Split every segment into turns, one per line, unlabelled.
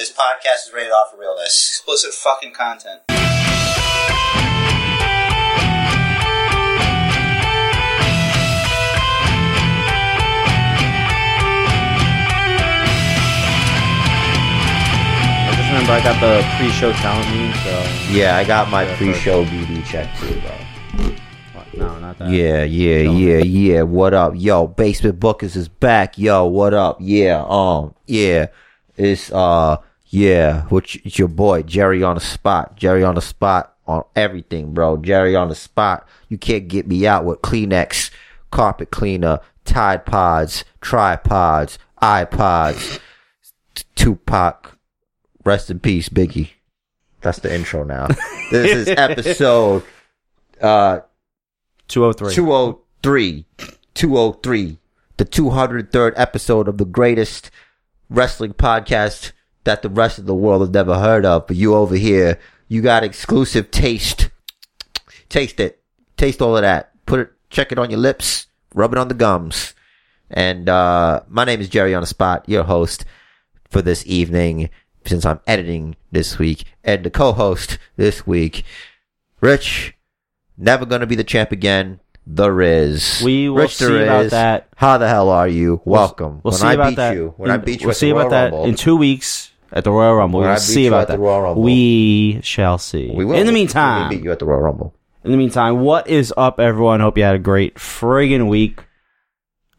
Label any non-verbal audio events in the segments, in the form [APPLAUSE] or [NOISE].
This podcast is rated off for realness.
Explicit fucking content.
I just remember I got the pre-show talent meeting, so
Yeah, I got my pre-show BD check too, bro.
no, not that.
Yeah, yeah, yeah, yeah. What up, yo? Basement Bookers is back, yo. What up? Yeah, um, yeah. It's uh, yeah. Which it's your boy Jerry on the spot. Jerry on the spot on everything, bro. Jerry on the spot. You can't get me out with Kleenex, carpet cleaner, Tide Pods, tripods, iPods, Tupac. Rest in peace, Biggie. That's the intro now. [LAUGHS] this is episode uh
two hundred three.
203. 203. The 203rd episode of the greatest wrestling podcast that the rest of the world has never heard of. But you over here, you got exclusive taste. Taste it. Taste all of that. Put it, check it on your lips. Rub it on the gums. And, uh, my name is Jerry on the spot, your host for this evening, since I'm editing this week, and the co-host this week, Rich, never gonna be the champ again. The Riz.
We will
Rich
see about that.
How the hell are you? Welcome.
We'll
when
see
I
about
beat
that.
you, when I
in-
beat you,
we'll
at
see
the
about
Royal
that
Rumble,
in two weeks at the Royal Rumble. We'll see about that.
Rumble.
We shall see.
we will.
In the meantime, We
beat you at the Royal Rumble.
in the meantime, what is up, everyone? Hope you had a great friggin' week.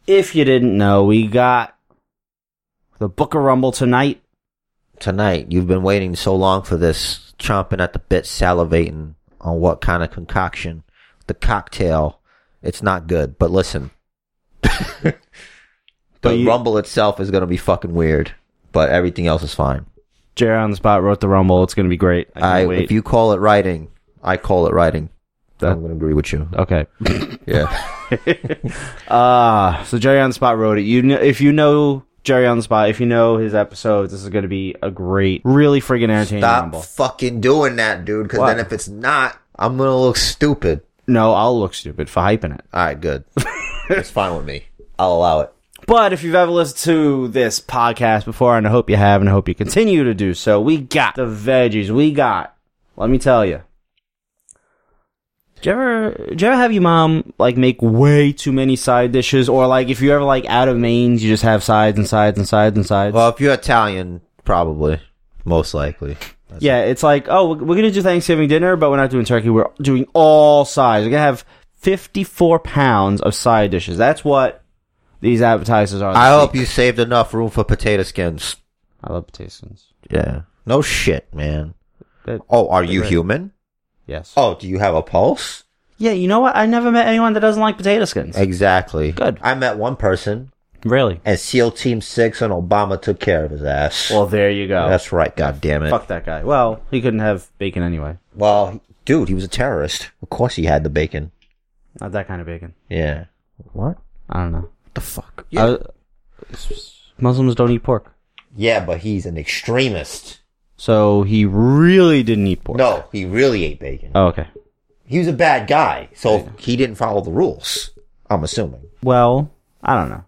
If you didn't know, we got the Booker Rumble tonight.
Tonight, you've been waiting so long for this, chomping at the bit, salivating on what kind of concoction, the cocktail. It's not good, but listen. [LAUGHS] the
But you-
Rumble itself is gonna be fucking weird, but everything else is fine.
Jerry on the spot wrote the Rumble. It's going to be great. I,
I, if you call it writing, I call it writing.
That-
I'm gonna agree with you.
okay. [LAUGHS]
Yeah.
Uh, [LAUGHS] so Jerry on the spot wrote it. You know, if you know Jerry on the spot, if you know his episodes, this is going to be a great, really friggin' entertaining
Stop
Rumble.
fucking doing that, dude. Because then if it's not, I'm gonna look stupid.
No, I'll look stupid for hyping it.
All right, good. it's fine with me. I'll allow it.
But if you've ever listened to this podcast before, and I hope you have, and I hope you continue to do so, we got the veggies. We got, let me tell you. Did you ever, did you ever have your mom like make way too many side dishes, or like if you ever like out of mains, you just have sides and sides and sides and sides?
Well, if you're Italian, probably, most likely. That's-
yeah, it's like, oh, we're we're gonna do Thanksgiving dinner, but we're not doing turkey. We're doing all sides. We're gonna have fifty-four pounds of side dishes. That's what these appetizers are.
I hope you saved enough room for potato skins.
I love potato skins.
Yeah. No shit, man.
That-
Oh, are you
great.
human?
Yes.
Oh, do you have a pulse?
Yeah, you know what? I never met anyone that doesn't like potato skins.
Exactly.
Good.
I met one person,
Really?
and SEAL Team Six and Obama took care of his ass.
Well, there you go.
That's right. God damn it.
Fuck that guy. Well, he couldn't have bacon anyway.
Well, dude, he was a terrorist. Of course, he had the bacon.
Not that kind of bacon.
Yeah. What?
I don't know.
What the fuck?
I- uh, Muslims don't eat pork.
Yeah, but he's an extremist.
So he really didn't eat pork.
No, he really ate bacon.
Oh, okay.
He was a bad guy, so he didn't follow the rules. I'm assuming.
Well, I don't know.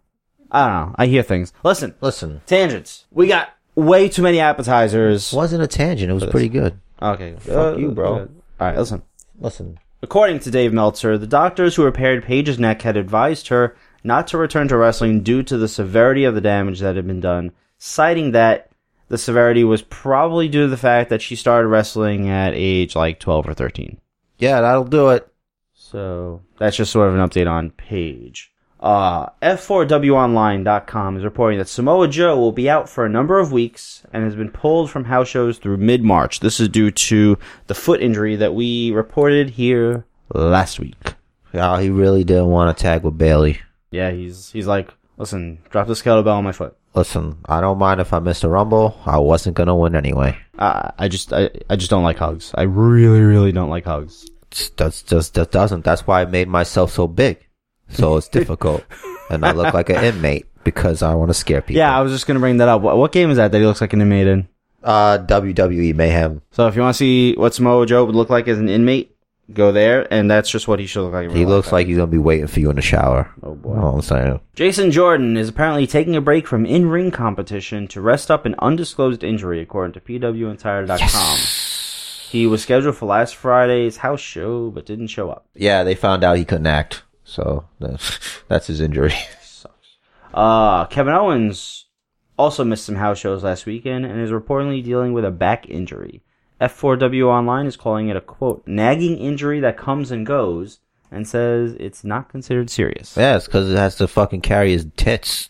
I don't know. I hear things. Listen,
Listen,
tangents. We got way too many appetizers.
it wasn't a tangent. It was pretty good.
Okay.
Fuck you, uh, bro.
Uh, all right, listen.
Listen.
According to Dave Meltzer, the doctors who repaired Paige's neck had advised her not to return to wrestling due to the severity of the damage that had been done, citing that the severity was probably due to the fact that she started wrestling at age like 12 or 13.
Yeah, that'll do it.
So that's just sort of an update on Paige. Uh, F4WOnline.com is reporting that Samoa Joe will be out for a number of weeks and has been pulled from house shows through mid March. This is due to the foot injury that we reported here last week.
Yeah, he really didn't want to tag with Bayley.
Yeah, he's he's like, listen, drop this kettlebell on my foot.
Listen, I don't mind if I missed a rumble. I wasn't gonna win anyway.
Uh, I just I, I just don't like hugs. I really really don't like hugs.
That's just that doesn't. That's why I made myself so big, so it's difficult, and I look like an inmate because I want to scare people.
Yeah, I was just gonna bring that up. What, what game is that that he looks like an inmate in?
Uh, WWE Mayhem.
So if you want to see what Samoa Joe would look like as an inmate, go there, and that's just what he should look like.
He looks like he's gonna be waiting for you in the shower.
Oh boy.
All I'm saying.
Jason Jordan is apparently taking a break from in-ring competition to rest up an undisclosed injury, according to PWInsider.com. He was scheduled for last Friday's house show, but didn't show up.
Yeah, they found out he couldn't act, so that's, [LAUGHS] that's his injury. [LAUGHS] Sucks.
Uh, Kevin Owens also missed some house shows last weekend and is reportedly dealing with a back injury. F4W Online is calling it a quote, nagging injury that comes and goes, and says it's not considered serious.
Yeah, it's because it has to fucking carry his tits.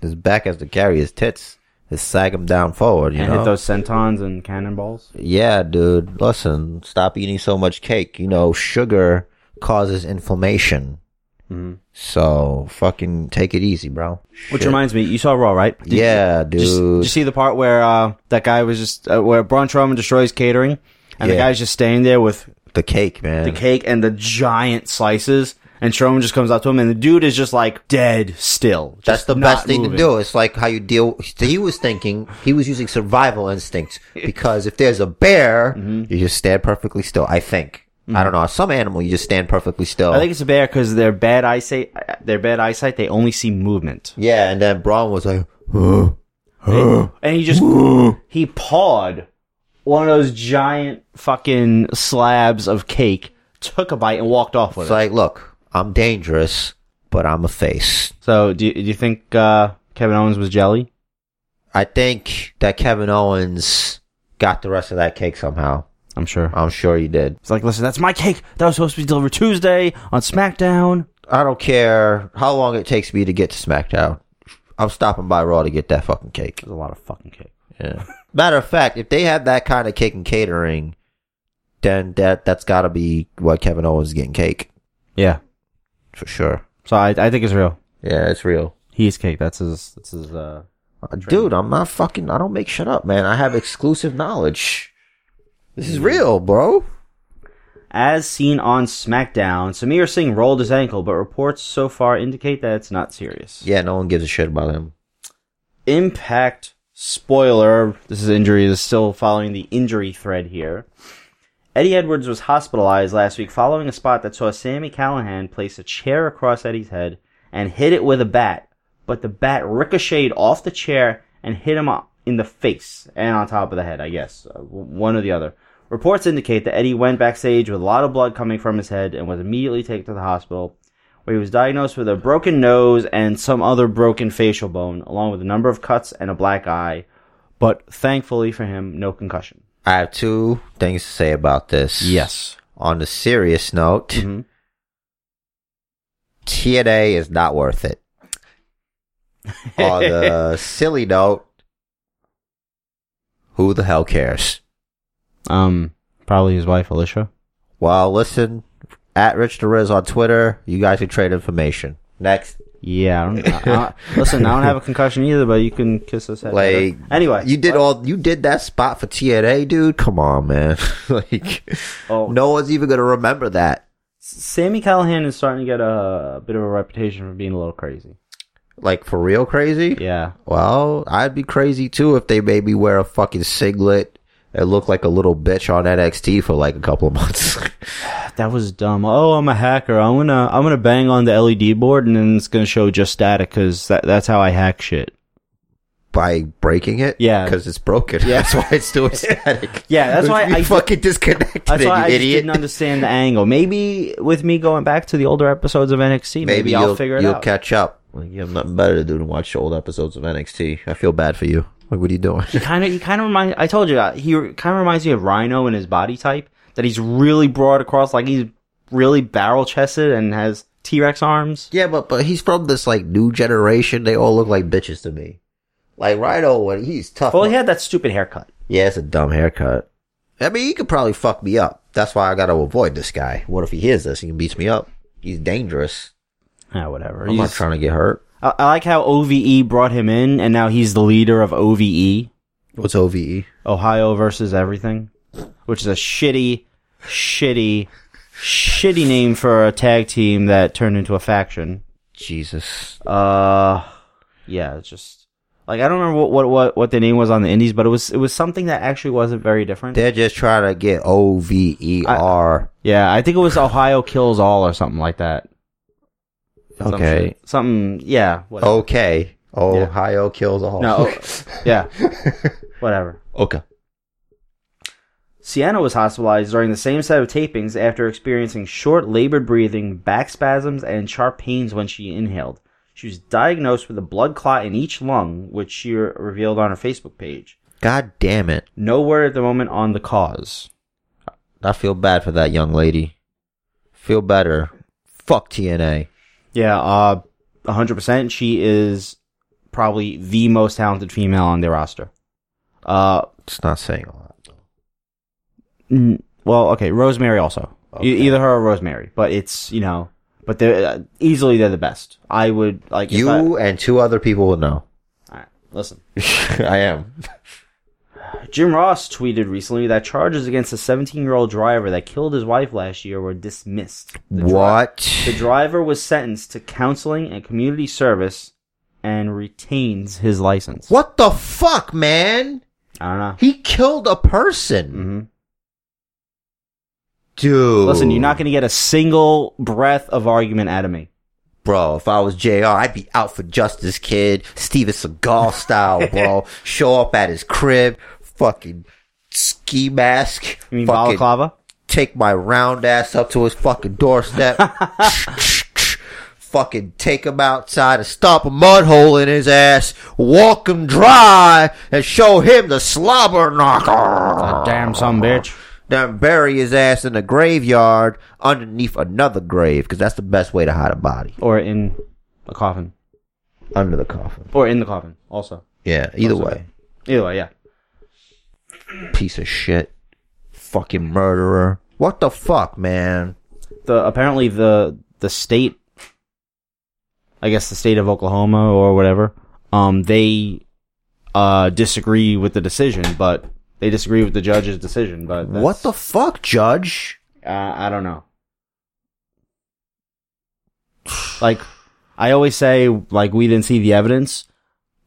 His back has to carry his tits. To sag him down forward, you
and
know.
hit those sentons and cannonballs.
Yeah, dude. Listen, stop eating so much cake. You know, sugar causes inflammation. So fucking take it easy, bro.
Which reminds me, you saw Raw, right? Did you-
yeah, dude.
Just, did you see the part where uh, that guy was just uh, where Braun Strowman destroys catering, and the guy's just staying there with
the cake, man.
the cake and the giant slices, and Strowman just comes up to him, and the dude is just like dead still.
That's the best thing
moving.
to do. It's like how you deal. He was thinking he was using survival instincts [LAUGHS] because if there's a bear,
Mm-hmm.
you just stand perfectly still. I think. I don't know. Some animal, you just stand perfectly still.
I think it's a bear because their bad eyesight, their bad eyesight, they only see movement,
yeah, and then Braun was like, huh, huh.
and he just he pawed one of those giant fucking slabs of cake, took a bite, and walked off with it.
It's
it.
like, look, I'm dangerous, but I'm a face.
So, do you, do you think uh, Kevin Owens was jelly?
I think that Kevin Owens got the rest of that cake somehow.
I'm sure.
I'm sure he did.
It's like, listen, that's my cake. That was supposed to be delivered Tuesday on SmackDown.
I don't care how long it takes me to get to SmackDown. I'm stopping by Raw to get that fucking cake.
There's a lot of fucking cake.
Yeah. Matter of fact, if they have that kind of cake and catering, then that that's got to be what Kevin Owens is getting cake
Yeah.
for sure.
So I, I think it's real.
Yeah, it's real.
He's cake. That's his. That's his. Uh,
Uh, Dude, I'm not fucking. I don't make shit up, man. I have exclusive knowledge. This is real, bro.
as seen on SmackDown, Samir Singh rolled his ankle, but reports so far indicate that it's not serious.
Yeah, no one gives a shit about him.
Impact spoiler. This is injury. This is still following the injury thread here. Eddie Edwards was hospitalized last week following a spot that saw Sami Callihan place a chair across Eddie's head and hit it with a bat, but the bat ricocheted off the chair and hit him in the face and on top of the head, I guess. Uh, one or the other. Reports indicate that Eddie went backstage with a lot of blood coming from his head and was immediately taken to the hospital, where he was diagnosed with a broken nose and some other broken facial bone, along with a number of cuts and a black eye. But thankfully for him, no concussion.
I have two things to say about this.
Yes.
On the serious note,
Mhm.
TNA is not worth it. On the [LAUGHS] silly note, who the hell cares?
Um, probably his wife, Alicia.
Well, listen, at Rich DeRiz on Twitter, you guys can trade information. Next.
Yeah, I don't, I, I [LAUGHS] listen, I don't have a concussion either, but you can kiss us. head
Like,
better. anyway,
You did
what-
all, you did that spot for TNA, dude? Come on, man. [LAUGHS] like,
Oh.
no one's even gonna remember that.
Sami Callihan is starting to get a, a bit of a reputation for being a little crazy.
Like, for real crazy?
Yeah,
Well, I'd be crazy too if they made me wear a fucking singlet and looked like a little bitch on NXT for like a couple of months. [LAUGHS]
that was dumb. Oh, I'm a hacker. I'm gonna I'm gonna bang on the LED board and then it's gonna show just static because that, that's how I hack shit.
By breaking it?
Yeah.
Because it's broken.
Yeah.
That's why it's doing static. [LAUGHS]
Yeah, that's why I-
fucking disconnected
That's
it,
why
you
I didn't understand the angle. Maybe with me going back to the older episodes of NXT, maybe,
Maybe,
I'll
you'll,
figure it out.
you'll catch up. Like, you have nothing better to do than watch old episodes of NXT. I feel bad for you. Like, what are you doing?
He kind of, he kind of reminds. I told you that he kind of reminds me of Rhino in his body type. That he's really broad across, like he's really barrel chested and has T Rex arms.
yeah, but but he's from this like new generation. They all look like bitches to me. Like Rhino, when he's tough.
Well, he had that stupid haircut.
Yeah, it's a dumb haircut. I mean, he could probably fuck me up. That's why I gotta avoid this guy. What if he hears this? He beats me up. He's dangerous.
Ah, whatever.
I'm not trying to get hurt.
I, I like how OVE brought him in, and now he's the leader of OVE,
What's OVE?
Ohio versus everything, which is a shitty, shitty, shitty name for a tag team that turned into a faction.
Jesus.
Uh, yeah, it's just Like I don't remember what, what what what the name was on the indies, but it was it was something that actually wasn't very different.
They're just trying to get O V E R.
Yeah, I think it was Ohio Kills All or something like that.
Okay.
something. Yeah. Whatever.
Okay. Ohio kills all. whole.
No. oh, [LAUGHS] yeah. Whatever.
okay.
Sienna was hospitalized during the same set of tapings after experiencing short labored breathing, back spasms, and sharp pains when she inhaled. She was diagnosed with a blood clot in each lung, which she re- revealed on her Facebook page.
God damn it.
No word at the moment on the cause.
I feel bad for that young lady. Feel better. Fuck TNA.
Yeah, uh, 100%. She is probably the most talented female on their roster. Uh,
It's not saying a lot.
Mm, well, okay, Rosemary also. E- either her or Rosemary, but it's you know, but they're uh, easily they're the best. I would like
You and two other people would know.
Alright, listen, [LAUGHS]
I am.
Jim Ross tweeted recently that charges against a 17 year old driver that killed his wife last year were dismissed. The dri-
What?
the driver was sentenced to counseling and community service and retains his license.
What the fuck, man?
I don't know.
He killed a person.
hmm
Dude.
Listen, you're not going to get a single breath of argument out of me.
Bro, if I was JR, I'd be out for justice, kid. Steven Seagal style, [LAUGHS] bro. Show up at his crib, fucking ski mask.
You mean
fucking
balaclava?
take my round ass up to his fucking doorstep. [LAUGHS] fucking take him outside and stomp a mud hole in his ass, walk him dry, and show him the slobber knocker.
Damn some bitch.
Then bury his ass in the graveyard underneath another grave, because that's the best way to hide a body.
Or in a coffin.
Under the coffin.
Or in the coffin, also.
Yeah, either
Also
way.
Either way, yeah.
Piece of shit. Fucking murderer. What the fuck, man?
The apparently the the state, I guess the state of Oklahoma or whatever, um, they uh disagree with the decision, but they disagree with the judge's decision. But
What the fuck, Judge?
Uh, I don't know. Like, I always say, like we didn't see the evidence.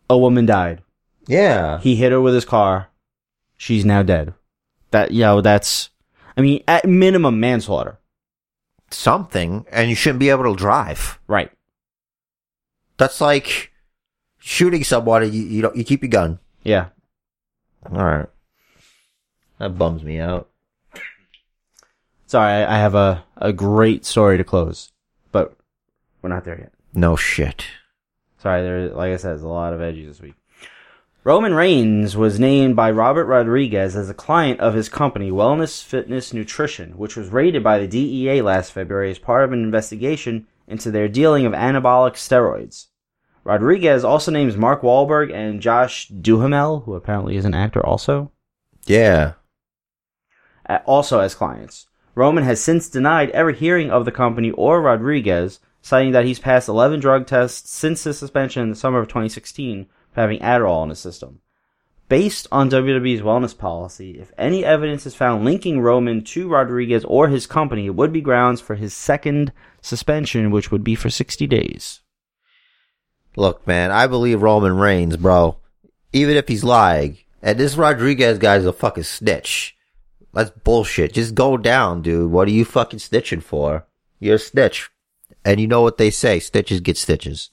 A woman died.
Yeah.
He hit her with his car. She's now dead. That, yo, that's, I mean, at minimum manslaughter.
Something, and you shouldn't be able to drive.
Right.
That's like shooting someone you, you don't, you keep your gun.
Yeah.
Alright. That bums me out.
Sorry, I, I have a, a great story to close, but we're not there yet.
No shit.
Sorry, there, like I said, there's a lot of edges this week. Roman Reigns was named by Robert Rodriguez as a client of his company, Wellness Fitness Nutrition, which was raided by the DEA last February as part of an investigation into their dealing of anabolic steroids. Rodriguez also names Mark Wahlberg and Josh Duhamel, who apparently is an actor also,
Yeah.
also as clients. Roman has since denied ever hearing of the company or Rodriguez, citing that he's passed 11 drug tests since his suspension in the summer of 2016 for having Adderall in his system. Based on WWE's wellness policy, if any evidence is found linking Roman to Rodriguez or his company, it would be grounds for his second suspension, which would be for 60 days.
Look, man, I believe Roman Reigns, bro. Even if he's lying. And this Rodriguez guy's a fucking snitch. That's bullshit. Just go down, dude. What are you fucking snitching for? You're a snitch. And you know what they say, stitches get stitches.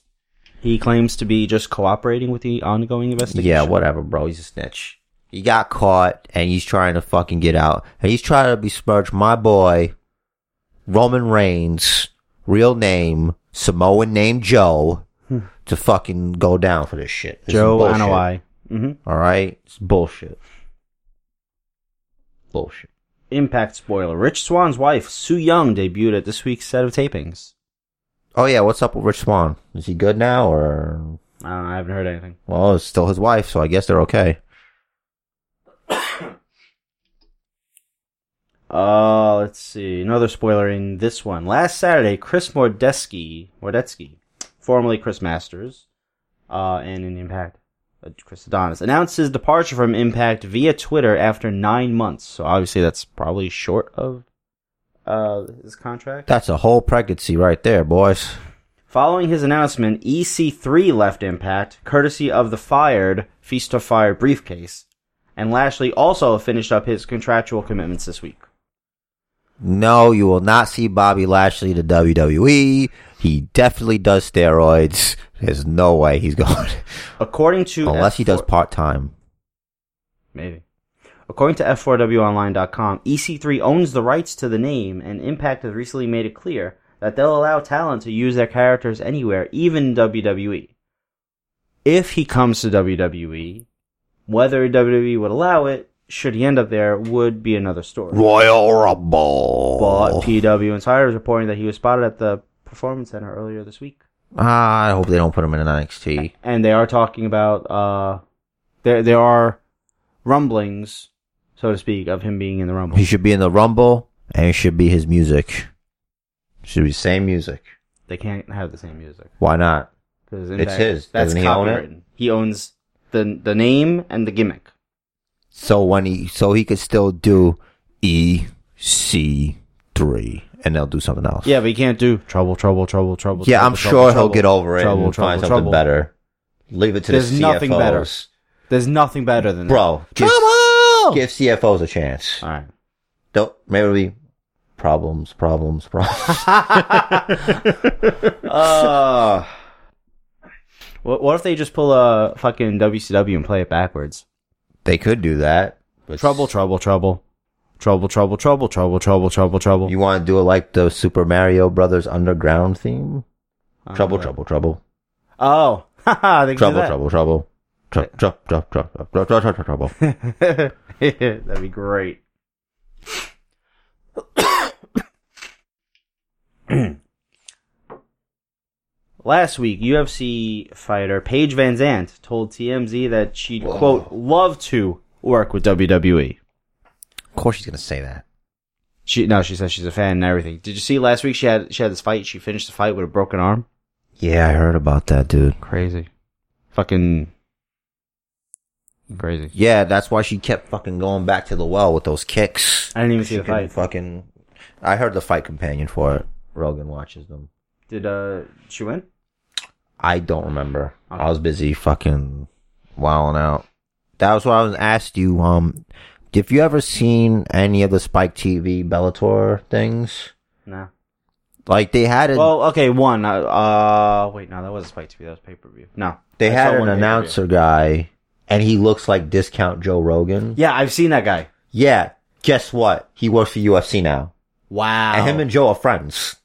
He claims to be just cooperating with the ongoing investigation.
Yeah, whatever, bro. He's a snitch. He got caught and he's trying to fucking get out. And he's trying to besmirch my boy, Roman Reigns, real name, Samoan name Joe, to fucking go down for this shit. This
Joe. Anoa'i. Mm-hmm.
Alright? It's bullshit. Bullshit.
Impact spoiler. Rich Swann's wife, Su Yung, debuted at this week's set of tapings.
Oh yeah, what's up with Rich Swann? Is he good now or?
I don't know, I haven't heard anything.
Well, it's still his wife, so I guess they're okay. [COUGHS]
Uh, let's see. Another spoiler in this one. Last Saturday, Chris Mordetzky, Mordetzky, formerly Chris Masters, uh, and in Impact, uh, Chris Adonis, announced his departure from Impact via Twitter after nine months. So obviously that's probably short of, uh, his contract.
That's a whole pregnancy right there, boys.
Following his announcement, EC3 left Impact, courtesy of the fired Feast or Fired briefcase, and Lashley also finished up his contractual commitments this week.
No, you will not see Bobby Lashley to WWE. He definitely does steroids. There's no way he's [LAUGHS] going.
According to
Unless he
F4
does part time.
Maybe. According to F4WOnline.com, EC3 owns the rights to the name, and Impact has recently made it clear that they'll allow talent to use their characters anywhere, even WWE. If he comes to WWE, whether WWE would allow it, should he end up there, would be another story.
Royal Rumble.
But PW Insider is reporting that he was spotted at the Performance Center earlier this week.
Ah, I hope they don't put him in an NXT.
and they are talking about uh there there are rumblings so to speak of him being in the rumble
He should be in the Rumble, and it should be his music. Should be same music.
they can't have the same music
Why not?
because
It's his.
that's
Doesn't he own it?
he owns the the name and the gimmick
So when he, so he could still do E C three, and they'll do something else.
yeah but he can't do trouble trouble trouble trouble
yeah,
trouble,
I'm
trouble,
sure he'll
trouble,
get over it
trouble,
and
trouble,
find something
trouble.
better. Leave it to
There's
the CFOs.
nothing better. there's nothing better than
bro. Give,
that.
give CFOs a chance.
all right
Don't maybe it'll be problems, problems, problems. [LAUGHS] [LAUGHS]
uh what, what if they just pull a fucking WCW and play it backwards
they could do that. But
Trouble, trouble, trouble. Trouble, trouble, trouble, trouble, trouble, trouble, trouble.
You want to do it like the Super Mario Brothers Underground theme? Trouble, trouble, trouble,
Oh, [LAUGHS] they can
trouble,
do
trouble, trouble, trouble, trouble, trouble, trouble, trouble, trouble, trouble.
trouble. That'd be great. [COUGHS] Last week, UFC fighter Paige VanZant told TMZ that she'd, quote, love to work with WWE.
Of course, she's gonna say that.
She no, she says she's a fan and everything. Did you see last week she had she had this fight? She finished the fight with a broken arm.
Yeah, I heard about that, dude.
Crazy. Fucking crazy.
Yeah, that's why she kept fucking going back to the well with those kicks.
I didn't even see the fight.
Fucking, I heard the fight companion for it. Rogan watches them.
Did uh she win?
I don't remember.
Okay.
I was busy fucking wilding out. That was what I was asked you. Um, if you ever seen any of the Spike TV Bellator things?
No.
Like they had it.
Well, okay, one. Uh, uh wait, no, that wasn't Spike TV. That was pay per view. No,
they
I
had an
one pay-per-view.
announcer guy, and he looks like discount Joe Rogan.
Yeah, I've seen that guy.
Yeah. Guess what? He works for UFC now,
Wow.
and him and Joe are friends.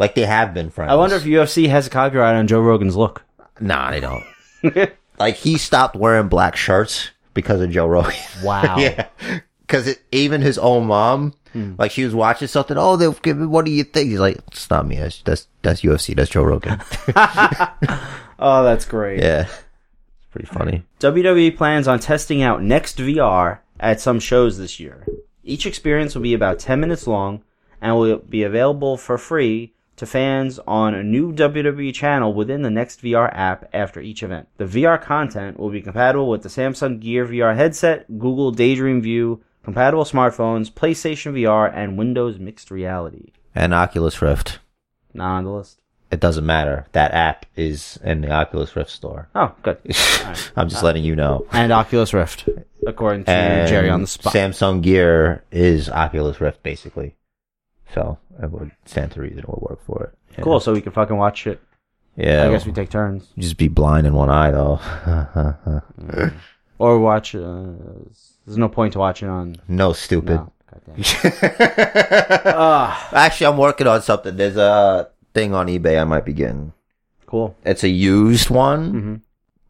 Like they have been friends.
I wonder if UFC has a copyright on Joe Rogan's look.
Nah, they don't. [LAUGHS] like he stopped wearing black shirts because of Joe Rogan. [LAUGHS]
Wow.
yeah, because even his own mom,
Hmm.
like she was watching something. Oh, they'll give me. What do you think? He's like, it's not me. That's that's, that's UFC. That's Joe Rogan. [LAUGHS]
oh, that's great.
yeah, pretty funny.
WWE plans on testing out Next VR at some shows this year. Each experience will be about 10 minutes long and will be available for free to fans on a new WWE channel within the Next VR app after each event. The VR content will be compatible with the Samsung Gear VR headset, Google Daydream View, compatible smartphones, PlayStation VR, and Windows Mixed Reality.
And Oculus Rift.
Not on the list.
It doesn't matter. That app is in the Oculus Rift store.
Oh, good. [LAUGHS]
I'm just letting you know.
And Oculus Rift, according to
And
Jerry on the spot.
Samsung Gear is Oculus Rift, basically. So it would stand to reason it would work for it.
Cool, so we can fucking watch it.
Yeah.
I guess we take turns.
just be blind in one eye though. [LAUGHS]
Or watch. Uh, there's no point to watching on.
no, stupid.
No. Goddamn. Ah, [LAUGHS]
Actually, I'm working on something. There's a thing on eBay I might be getting.
cool.
It's a used one,
hmm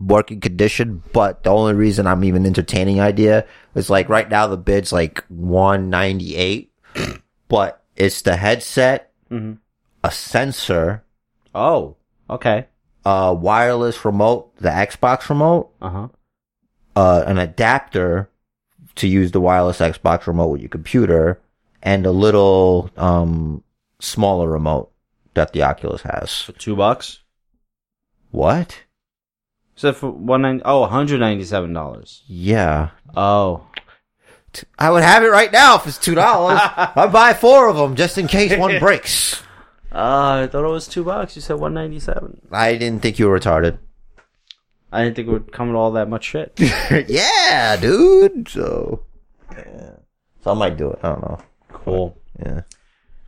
working condition. But the only reason I'm even entertaining idea is like right now the bid's like 198, [CLEARS THROAT] but it's the headset,
hmm
a sensor,
Oh, okay.
a wireless remote, the Xbox remote,
Uh huh.
uh, an adapter to use the wireless Xbox remote with your computer, and a little um smaller remote that the Oculus has.
For two bucks.
What?
So for one ninety. Oh, one hundred ninety-seven dollars.
Yeah.
Oh,
I would have it right now if it's two dollars. [LAUGHS] I'd buy four of them just in case one [LAUGHS] breaks.
Uh, I thought it was two bucks. You said one ninety seven.
I didn't think you were retarded.
I didn't think it would come to all that much shit. [LAUGHS]
yeah, dude. So, yeah. So I might do it. I don't know.
Cool.
Yeah.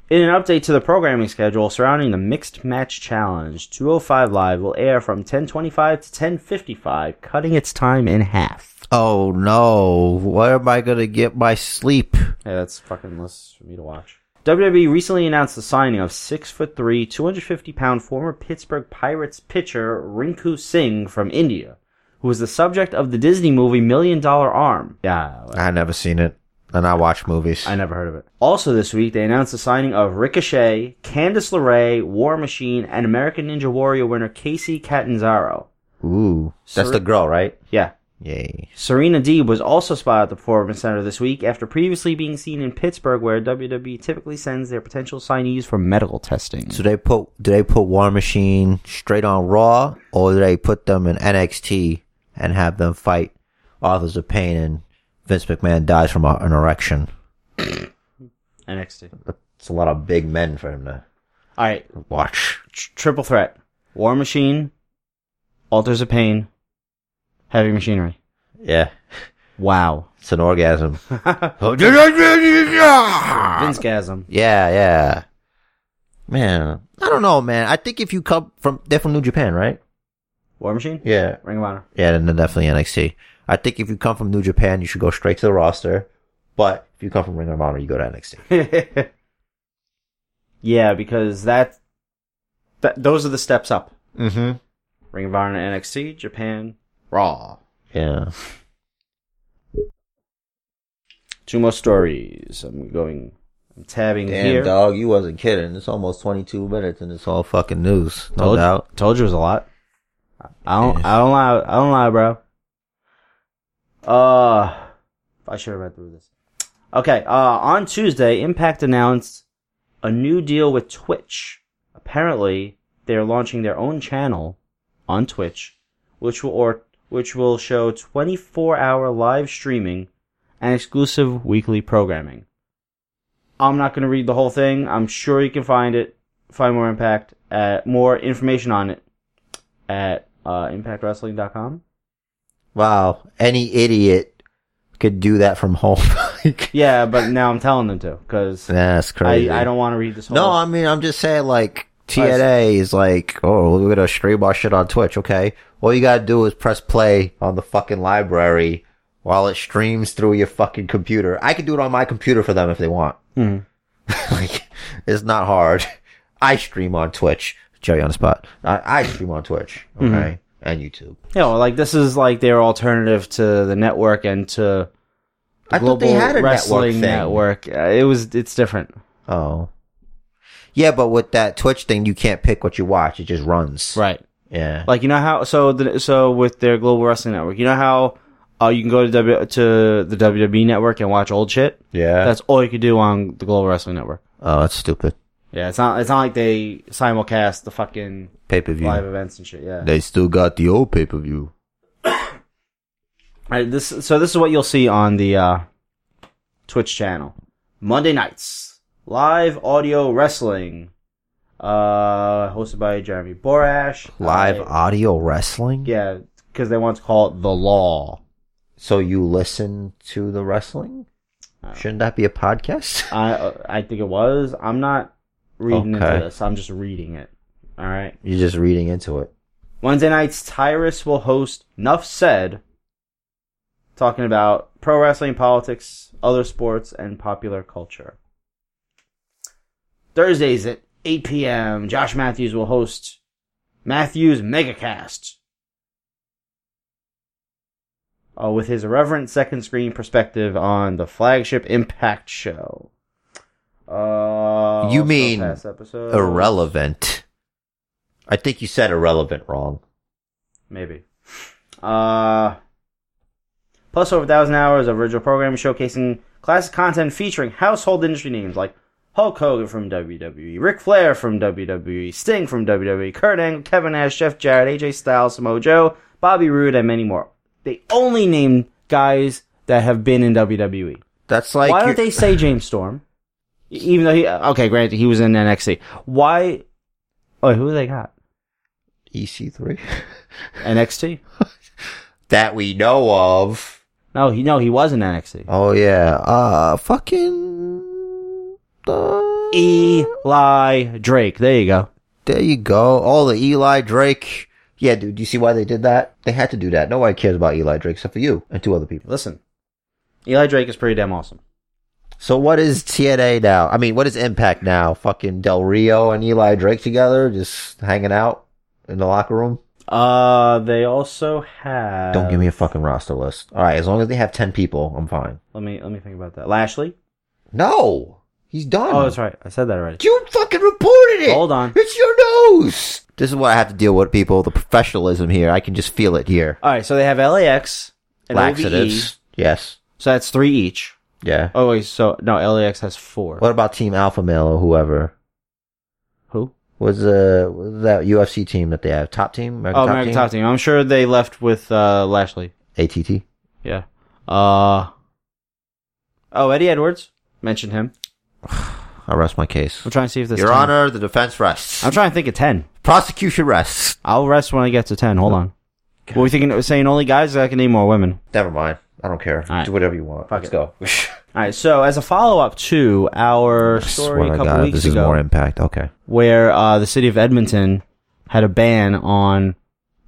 In an update to the programming schedule surrounding the Mixed Match Challenge, 205 Live will air from 1025 to 1055, cutting its time in half.
Oh no! Where am I gonna get my sleep?
Yeah, that's fucking less for me to watch. WWE recently announced the signing of six foot three, 250 pound former Pittsburgh Pirates pitcher Rinku Singh from India, who was the subject of the Disney movie Million Dollar Arm. Yeah,
I never seen it, and I watch movies.
I never heard of it. Also this week, they announced the signing of Ricochet, Candice LeRae, War Machine, and American Ninja Warrior winner Kacy Catanzaro.
Ooh, that's
Sir-
the girl, right?
Yeah.
Yay!
Serena Deeb was also spotted at the Performance Center this week after previously being seen in Pittsburgh, where WWE typically sends their potential signees for medical testing.
So they put do they put War Machine straight on Raw, or do they put them in NXT and have them fight Authors of Pain and Vince McMahon dies from a, an erection? [COUGHS]
NXT.
It's a lot of big men for him to
All right,
watch.
tr- triple threat: War Machine, Authors of Pain, Heavy Machinery.
Yeah,
Wow. [LAUGHS]
it's an orgasm. [LAUGHS]
Vince Gasm.
Yeah, yeah. Man, I don't know, man. I think if you come from, they're from New Japan, right?
War Machine.
Yeah.
Ring of Honor.
Yeah, then they're definitely NXT. I think if you come from New Japan, you should go straight to the roster. But if you come from Ring of Honor, you go to NXT. [LAUGHS]
yeah, because that, that those are the steps up.
Mm-hmm.
Ring of Honor, NXT, Japan, Raw.
Yeah.
Two more stories. I'm going. I'm tabbing
Damn,
here.
dog, you wasn't kidding. It's almost 22 minutes and it's all fucking news. No
told,
doubt.
Told you it was a lot. I don't.
Yeah.
I don't lie. I don't lie, bro. Uh, I should have read through this. Okay. Uh, on Tuesday, Impact announced a new deal with Twitch. Apparently, they are launching their own channel on Twitch, which will or which will show 24-hour live streaming and exclusive weekly programming. I'm not going to read the whole thing. I'm sure you can find it, find more impact, at more information on it at uh, impactwrestling.com.
Wow. Any idiot could do that from home. Like, [LAUGHS]
Yeah, but now I'm telling them to because
That's crazy.
I, I don't want to read this whole.
No, I mean, I'm just saying, like, TNA is like, oh, we're gonna stream our shit on Twitch, okay? All you gotta do is press play on the fucking library while it streams through your fucking computer. I can do it on my computer for them if they want.
Mhm. [LAUGHS]
like, it's not hard. [LAUGHS] I stream on Twitch. Jerry on the spot. I, I stream on Twitch, okay? And YouTube.
you know, like this is like their alternative to the network and to
I thought they had a network
wrestling
thing.
network. Uh, it was it's different.
Oh. Yeah, but with that Twitch thing, you can't pick what you watch. It just runs.
Right.
Yeah.
Like you know how so the, so with their global wrestling network, you know how uh, you can go to w, to the WWE network and watch old shit.
yeah.
That's all you could do on the global wrestling network.
oh, that's stupid.
Yeah, it's not it's not like they simulcast the fucking
Pay per view.
live events and shit. Yeah.
They still got the old pay per view.
Right, this so this is what you'll see on the uh, Twitch channel. Monday nights, live audio wrestling, uh, hosted by Jeremy Borash.
Live
I-
audio wrestling.
yeah, because they want to call it the Law.
So you listen to the wrestling?
Uh,
Shouldn't that be a podcast?
I I think it was. I'm not reading
Okay.
into this. I'm just reading it. All right.
You're just reading into it.
Wednesday nights, Tyrus will host Nuff Said, talking about pro wrestling, politics, other sports, and popular culture. Thursdays at 8 p.m., Josh Matthews will host Matthews Megacast. Uh, with his irreverent second screen perspective on the flagship Impact show. Uh,
You mean. Irrelevant. I think you said irrelevant wrong.
Maybe. Uh, plus over a thousand hours of original programming showcasing classic content featuring household industry names like Hulk Hogan from WWE, Ric Flair from WWE, Sting from WWE, Kurt Angle, Kevin Nash, Jeff Jarrett, AJ Styles, Samoa Joe, Bobby Roode, and many more. They only name guys that have been in WWE.
That's like
Why don't they say James Storm? Even though he okay, granted he was in NXT. Why? Oh, who they got?
EC3 [LAUGHS]
NXT? [LAUGHS]
that we know of.
No, he no, he was in NXT.
Oh yeah, uh, fucking. Uh,
Eli Drake. There you go.
there you go. All the Eli Drake. Yeah, dude. Do you see why they did that? They had to do that. Nobody cares about Eli Drake except for you and two other people.
Listen, Eli Drake is pretty damn awesome.
So what is TNA now? I mean, what is Impact now? Fucking Del Rio and Eli Drake together, just hanging out in the locker room.
Uh, they also have.
Don't give me a fucking roster list. All right, as long as they have ten people, I'm fine.
Let me let me think about that. Lashley.
No, he's done.
Oh, that's right. I said that already.
You fucking reported it.
Hold on.
It's your nose. This is what I have to deal with, people. The professionalism here. I can just feel it here.
All right, so they have LAX and OVE.
Yes.
So that's three each.
Yeah.
Oh wait, so no, LAX has four.
What about Team Alpha Male or whoever?
Who?
Was uh that UFC team that they have? Top team? American
Oh,
top
American
team?
Top Team. I'm sure they left with uh, Lashley.
ATT.
Yeah. Uh. Oh, Eddie Edwards. Mentioned him. [SIGHS]
I rest my case.
I'm trying to see if this.
Your
10.
Honor, the defense rests.
I'm trying to think of ten.
Prosecution rests.
I'll rest when I get to ten. Hold on. What we thinking? Saying only guys? I can name more women.
Never mind. I don't care.
Right.
Do whatever you want.
Fuck
Let's
it.
go. [LAUGHS]
All right. So as a follow up to our story a couple weeks
this is more impact. Okay.
where uh, the city of Edmonton had a ban on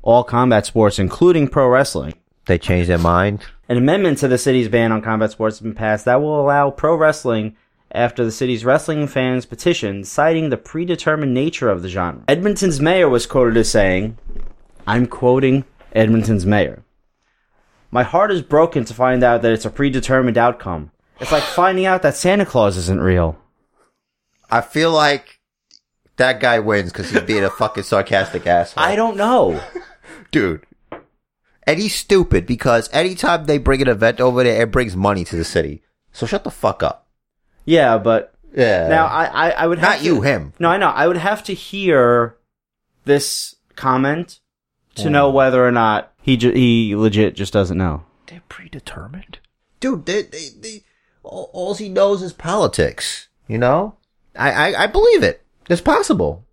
all combat sports, including pro wrestling.
They changed their mind.
An amendment to the city's ban on combat sports has been passed that will allow pro wrestling after the city's wrestling fans petitioned, citing the predetermined nature of the genre. Edmonton's mayor was quoted as saying, I'm quoting Edmonton's mayor. My heart is broken to find out that it's a predetermined outcome. It's like finding out that Santa Claus isn't real.
I feel like that guy wins because he's being a fucking sarcastic asshole.
I don't know.
dude. And he's stupid because anytime they bring an event over there, it brings money to the city. So shut the fuck up.
Yeah, but
Yeah.
now I, I, I would have
not
to-
you, him.
No, I know. I would have to hear this comment to hmm. know whether or not he ju- he legit just doesn't know.
They're predetermined. Dude, they, they, they, all, all he knows is politics. You know? I, I, I believe it. It's possible.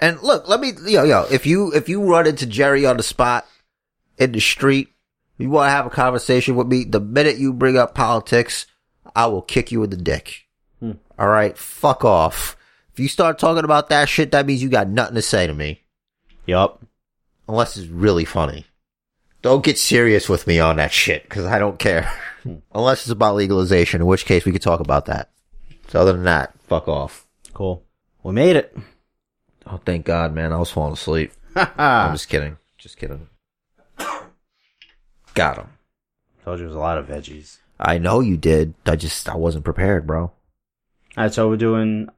And look, let me, yo, yo, if you, if you run into Jerry on the spot in the street, you want to have a conversation with me, the minute you bring up politics, I will kick you in the dick. Hmm. All right? Fuck off. If you start talking about that shit, that means you got nothing to say to me
Yup.
unless it's really funny. Don't get serious with me on that shit because I don't care. [LAUGHS] unless it's about legalization, in which case we could talk about that. So other than that, fuck off.
Cool. We made it.
Oh, thank God, man. I was falling asleep. [LAUGHS] I'm just kidding. Just kidding. [COUGHS] Got him.
Told you it was a lot of veggies.
I know you did. I just, I wasn't prepared, bro.
All right, so we're doing.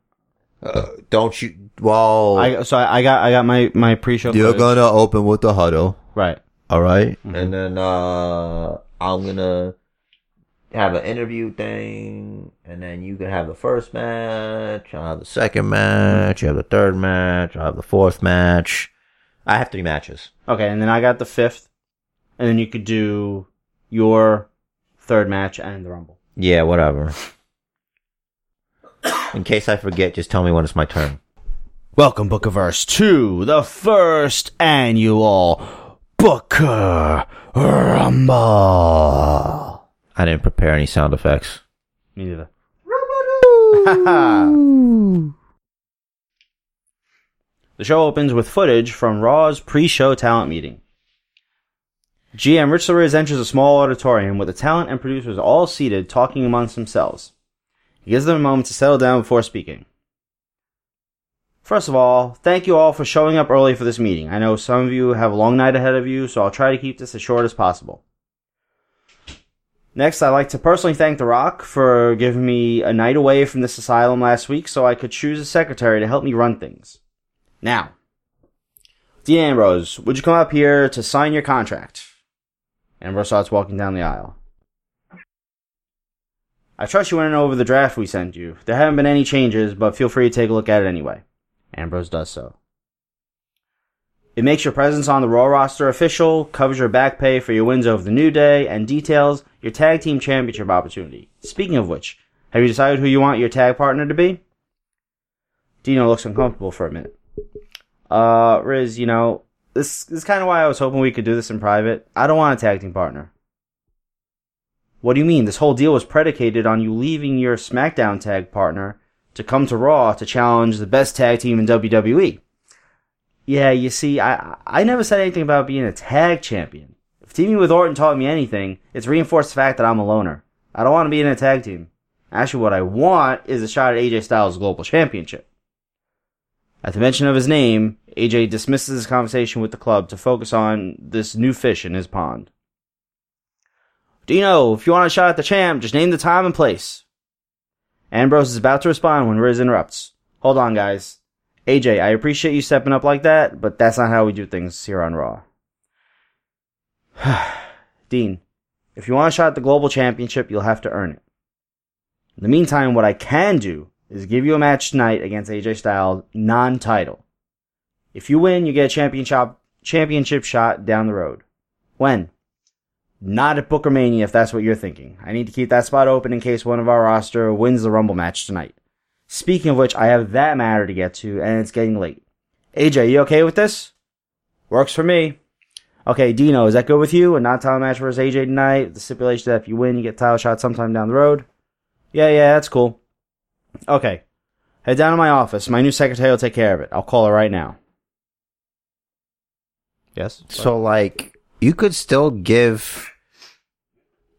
Uh, don't you, well,
I so I, I got I got my my pre-show.
you're
footage.
gonna open with the huddle.
right.
All right? And then uh I'm gonna have an interview thing, and then you can have the first match. I'll have the second match. You have the third match. I'll have the fourth match. I have three matches.
Okay, and then I got the fifth, and then you could do your third match and the rumble.
Yeah, whatever. [COUGHS] In case I forget, just tell me when it's my turn.
Welcome, Bookiverse, to the first annual Booker Rumble.
I didn't prepare any sound effects.
Me neither. [LAUGHS] The show opens with footage from Raw's pre-show talent meeting. GM Rich Lariz enters a small auditorium with the talent and producers all seated talking amongst themselves. He gives them a moment to settle down before speaking. First of all, thank you all for showing up early for this meeting. I know some of you have a long night ahead of you, so I'll try to keep this as short as possible. Next, I'd like to personally thank The Rock for giving me a night away from this asylum last week so I could choose a secretary to help me run things. Now, Dean Ambrose, would you come up here to sign your contract? Ambrose starts walking down the aisle. I trust you went over the draft we sent you. There haven't been any changes, but feel free to take a look at it anyway. Ambrose does so. It makes your presence on the Raw roster official, covers your back pay for your wins over the New Day, and details your tag team championship opportunity. Speaking of which, have you decided who you want your tag partner to be? Dino looks uncomfortable for a minute. Uh, Riz, you know, this, this is kind of why I was hoping we could do this in private. I don't want a tag team partner. What do you mean? This whole deal was predicated on you leaving your SmackDown tag partner to come to Raw to challenge the best tag team in WWE. Yeah, you see, I I never said anything about being a tag champion. If teaming with Orton taught me anything, it's reinforced the fact that I'm a loner. I don't want to be in a tag team. Actually, what I want is a shot at AJ Styles' global championship. At the mention of his name, AJ dismisses his conversation with the club to focus on this new fish in his pond. Dino, if you want a shot at the champ, just name the time and place. Ambrose is about to respond when Riz interrupts. Hold on, guys. AJ, I appreciate you stepping up like that, but that's not how we do things here on Raw. [SIGHS] Dean, if you want a shot at the global championship, you'll have to earn it. In the meantime, what I can do is give you a match tonight against AJ Styles, non-title. If you win, you get a championship championship shot down the road. When? Not at Booker Mania if that's what you're thinking. I need to keep that spot open in case one of our roster wins the Rumble match tonight. Speaking of which, I have that matter to get to, and it's getting late. AJ, you okay with this? Works for me. Okay, Dino, is that good with you? A non-title match versus AJ tonight. The stipulation that if you win, you get title shot sometime down the road. Yeah, yeah, that's cool. Okay. Head down to my office. My new secretary will take care of it. I'll call her right now. Yes?
So like, you could still give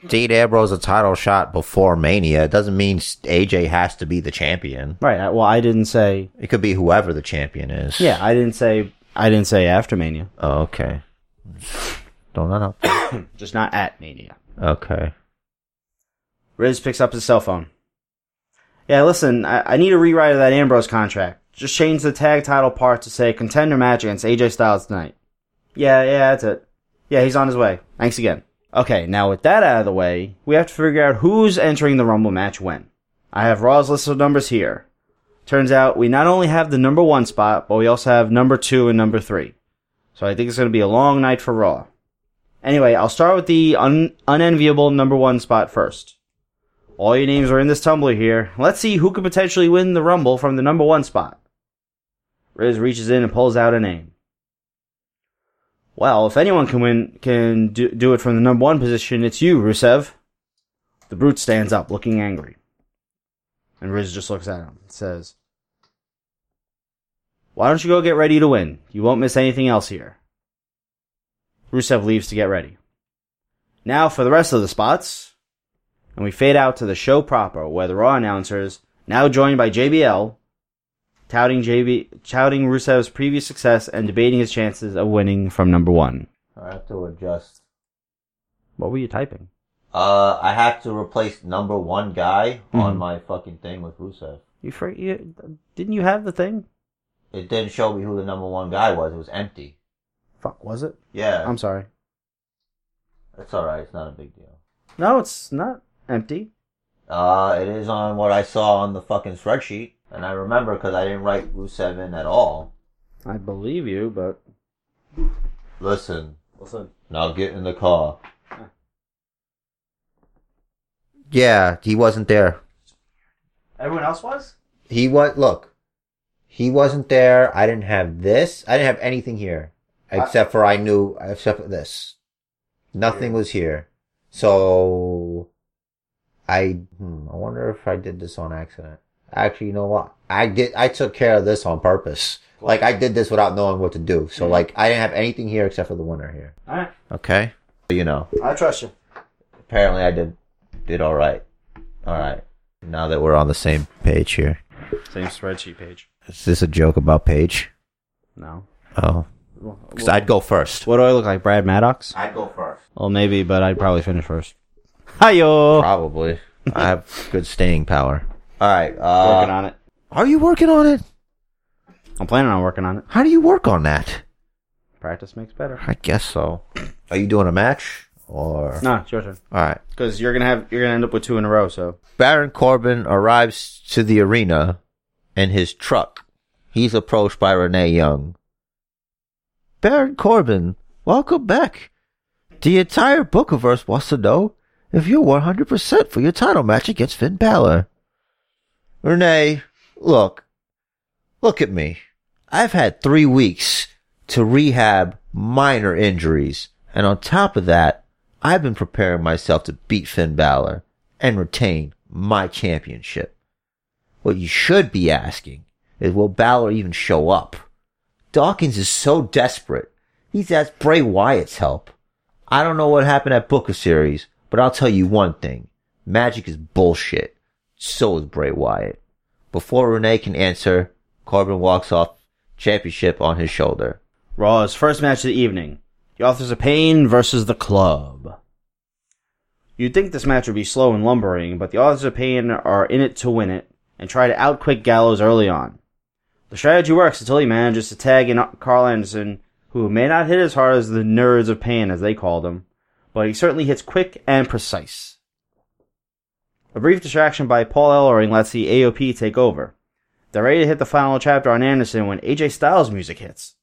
Dean Ambrose a title shot before Mania. It doesn't mean AJ has to be the champion.
Right. Well, I didn't say.
It could be whoever the champion is.
Yeah, I didn't say. I didn't say after Mania.
Oh, okay. Don't know. [COUGHS]
Just not at Mania.
Okay.
Riz picks up his cell phone. Yeah, listen, I, I need a rewrite of that Ambrose contract. Just change the tag title part to say contender match against AJ Styles tonight. Yeah, yeah, that's it. Yeah, he's on his way. Thanks again. Okay, now with that out of the way, we have to figure out who's entering the Rumble match when. I have Raw's list of numbers here. Turns out we not only have the number one spot, but we also have number two and number three. So I think it's going to be a long night for Raw. Anyway, I'll start with the un- unenviable number one spot first. All your names are in this tumbler here. Let's see who could potentially win the Rumble from the number one spot. Riz reaches in and pulls out a name. Well, if anyone can win, can do, do it from the number one position, it's you, Rusev. The brute stands up, looking angry. And Riz just looks at him and says, Why don't you go get ready to win? You won't miss anything else here. Rusev leaves to get ready. Now for the rest of the spots. And we fade out to the show proper, where the Raw announcers, now joined by JBL, touting JB, touting Rusev's previous success and debating his chances of winning from number one.
I have to adjust.
What were you typing?
Uh, I have to replace number one guy on
Mhm.
my fucking thing with Rusev.
You, for, you didn't you have the thing?
It didn't show me who the number one guy was. It was empty.
Fuck, was it?
Yeah,
I'm sorry.
it's alright. It's not a big deal.
No, it's not empty.
Uh, it is on what I saw on the fucking spreadsheet. And I remember because I didn't write Rusev in at all.
I believe you, but
Listen,
listen.
now get in the car. Yeah, he wasn't there.
Everyone else was.
He was, look, he wasn't there. I didn't have this. I didn't have anything here. Except for I knew, except for this. Nothing was here. So, I, hmm, I wonder if I did this on accident. Actually, you know what? I did, I took care of this on purpose. Like, I did this without knowing what to do. So,
Mhm.
like, I didn't have anything here except for the winner here.
All right,
Okay? You know,
I trust you.
apparently I did, did alright. Alright. Now that we're on the same page here.
Same spreadsheet page.
Is this a joke about Paige?
No.
Oh. Because I'd go first.
What do I look like, Brad Maddox?
I'd go first.
Well, maybe, but I'd probably finish first. Hiyo!
Probably. I have good staying power. Alright,
Working
uh.
on it.
Are you working on it?
I'm planning on working on it.
How do you work on that?
Practice makes better.
I guess so. Are you doing a match? Or.
No, it's your turn.
Alright.
Because you're gonna have you're gonna end up with two in a row. So
Baron Corbin arrives to the arena in his truck. He's approached by Renee Young. Baron Corbin, welcome back. The entire Bookiverse wants to know if you're 100% for your title match against Finn Balor. Renee, look, look at me. I've had three weeks to rehab minor injuries, and on top of that, I've been preparing myself to beat Finn Balor and retain my championship. What you should be asking is will Balor even show up? Dawkins is so desperate. He's asked Bray Wyatt's help. I don't know what happened at Booker Series, but I'll tell you one thing. Magic is bullshit. So is Bray Wyatt. Before Renee can answer, Corbin walks off, championship on his shoulder.
Raw's first match of the evening. The Authors of Pain versus the Club. You'd think this match would be slow and lumbering, but the Authors of Pain are in it to win it and try to outquick Gallows early on. The strategy works until he manages to tag in Karl Anderson, who may not hit as hard as the Nerds of Pain as they called him, but he certainly hits quick and precise. A brief distraction by Paul Ellering lets the AOP take over. They're ready to hit the final chapter on Anderson when AJ Styles music hits.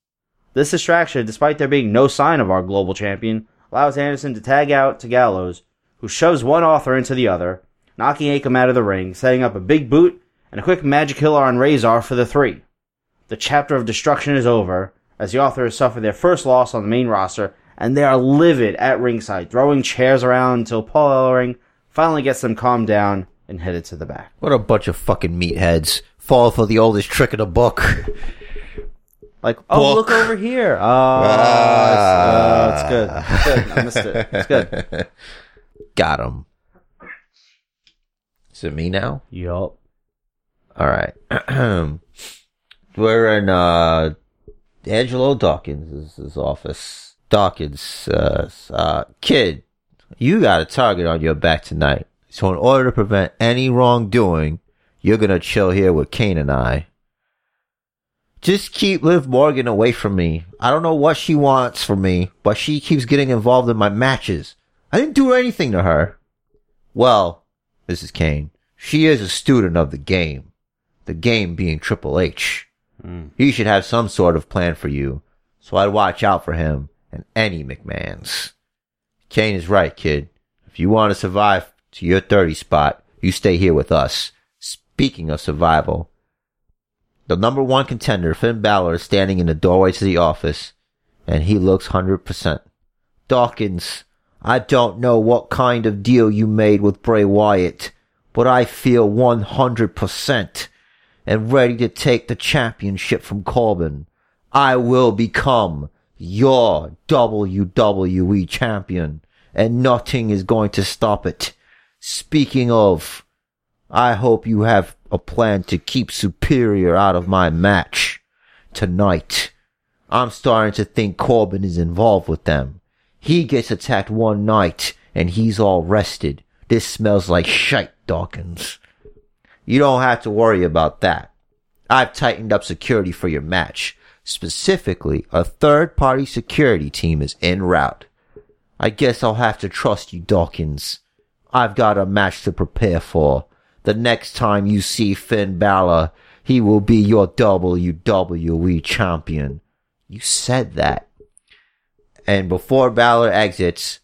This distraction, despite there being no sign of our global champion, allows Anderson to tag out to Gallows, who shoves one author into the other, knocking Akam out of the ring, setting up a big boot and a quick magic killer on Rezar for the three. The chapter of destruction is over, as the authors suffer their first loss on the main roster, and they are livid at ringside, throwing chairs around until Paul Ellering finally gets them calmed down and headed to the back.
What a bunch of fucking meatheads. Fall for the oldest trick in the book.
Like, oh,
Book.
look over here. Oh, it's, uh, it's good. It's good. I missed it. It's good. [LAUGHS]
Got him. Is it me now?
Yup.
All right. [CLEARS THROAT] We're in uh, Angelo Dawkins' office. Dawkins, uh, uh, kid, you got a target on your back tonight. So in order to prevent any wrongdoing, you're gonna chill here with Kane and I. Just keep Liv Morgan away from me. I don't know what she wants from me, but she keeps getting involved in my matches. I didn't do anything to her. Well, Mrs. Kane, she is a student of the game. The game being Triple H. Hmm. He should have some sort of plan for you, so I'd watch out for him and any McMahons. Kane is right, kid. If you want to survive to your 30 spot, you stay here with us. Speaking of survival, the number one contender, Finn Balor, is standing in the doorway to the office, and he looks 100%. Dawkins, I don't know what kind of deal you made with Bray Wyatt, but I feel 100% and ready to take the championship from Corbin. I will become your WWE champion, and nothing is going to stop it. Speaking of, I hope you have a plan to keep Superior out of my match tonight. I'm starting to think Corbin is involved with them. He gets attacked one night and he's all rested. This smells like shite, Dawkins. You don't have to worry about that. I've tightened up security for your match. Specifically, a third party security team is en route. I guess I'll have to trust you, Dawkins. I've got a match to prepare for. The next time you see Finn Balor, he will be your WWE champion. You said that. And before Balor exits,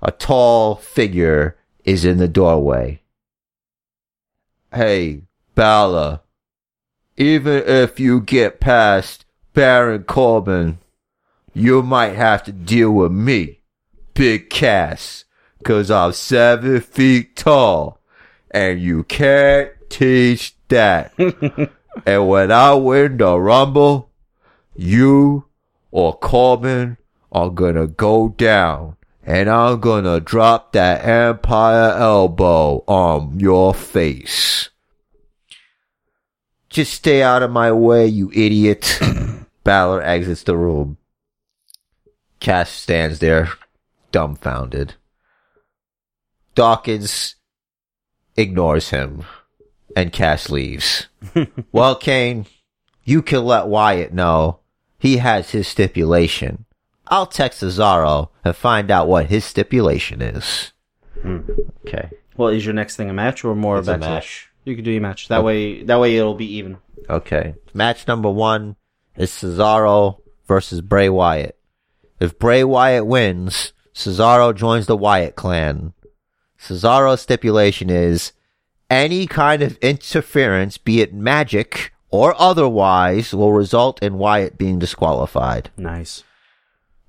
a tall figure is in the doorway. Hey, Balor. Even if you get past Baron Corbin, you might have to deal with me, Big Cass, cause I'm seven feet tall, and you can't teach that. [LAUGHS] and when I win the Rumble, you or Corbin are gonna go down, and I'm gonna drop that Empire elbow on your face. Just stay out of my way, you idiot. [CLEARS THROAT] Balor exits the room. Cass stands there, dumbfounded. Dawkins ignores him, and Cass leaves. [LAUGHS] well, Kane, you can let Wyatt know he has his stipulation. I'll text Cesaro and find out what his stipulation is. Hmm. Okay.
Well, is your next thing a match or more
It's a match.
You could do your match. That way, that way it'll be even.
Okay. Match number one is Cesaro versus Bray Wyatt. If Bray Wyatt wins, Cesaro joins the Wyatt clan. Cesaro's stipulation is any kind of interference, be it magic or otherwise, will result in Wyatt being disqualified.
Nice.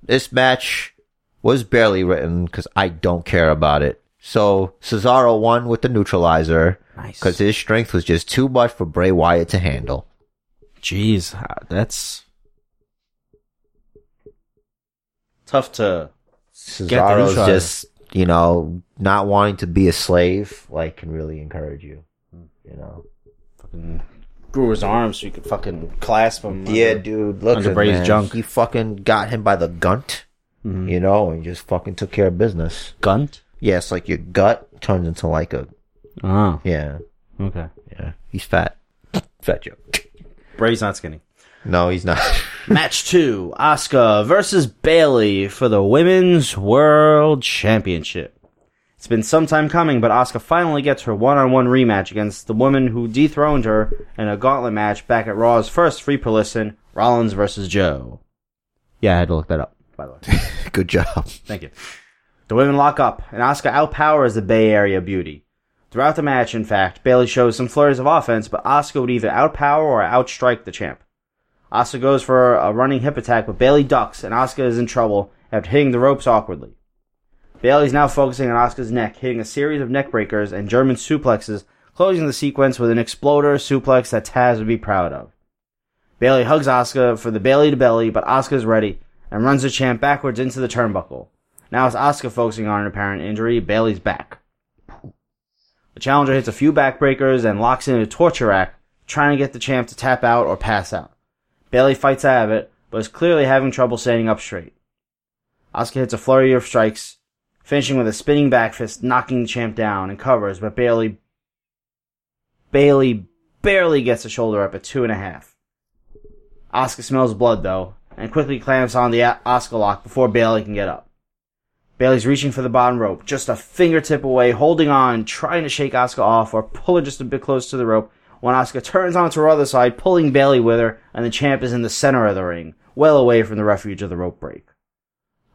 This match was barely written because I don't care about it. So Cesaro won with the neutralizer
Nice.
because his strength was just too much for Bray Wyatt to handle.
Jeez, uh, that's tough to. Get the
Cesaro's
neutralizer.
just, you know, not wanting to be a slave, like, can really encourage you. You know?
Fucking grew his arms so you could fucking clasp him.
Yeah,
under-
dude, look
under
at
Bray's
man.
junk.
He fucking got him by the gunt,
Mhm.
you know, and just fucking took care of business.
Gunt.
Yeah, it's like your gut turns into like a,
Oh,
yeah,
okay.
yeah. He's fat. fat joke.
Bray's not skinny.
No, he's not. [LAUGHS]
Match two: Asuka versus Bayley for the Women's World Championship. It's been some time coming, but Asuka finally gets her one-on-one rematch against the woman who dethroned her in a gauntlet match back at Raw's first free per listen, Rollins versus Joe. Yeah, I had to look that up, by the way. [LAUGHS]
Good job.
Thank you. The women lock up, and Asuka outpowers the Bay Area beauty. Throughout the match, in fact, Bayley shows some flurries of offense, but Asuka would either outpower or outstrike the champ. Asuka goes for a running hip attack, but Bayley ducks, and Asuka is in trouble after hitting the ropes awkwardly. Bayley's now focusing on Asuka's neck, hitting a series of neck breakers and German suplexes, closing the sequence with an exploder suplex that Taz would be proud of. Bayley hugs Asuka for the Bayley to belly, but Asuka is ready and runs the champ backwards into the turnbuckle. Now it's Asuka focusing on an apparent injury, Bayley's back. The challenger hits a few backbreakers and locks in a torture rack, trying to get the champ to tap out or pass out. Bayley fights out of it, but is clearly having trouble standing up straight. Asuka hits a flurry of strikes, finishing with a spinning back fist, knocking the champ down and covers, but Bayley Bayley barely gets a shoulder up at two and a half. Asuka smells blood though, and quickly clamps on the Asuka lock before Bayley can get up. Bayley's reaching for the bottom rope, just a fingertip away, holding on, trying to shake Asuka off or pull her just a bit close to the rope. When Asuka turns onto her other side, pulling Bayley with her, and the champ is in the center of the ring, well away from the refuge of the rope break.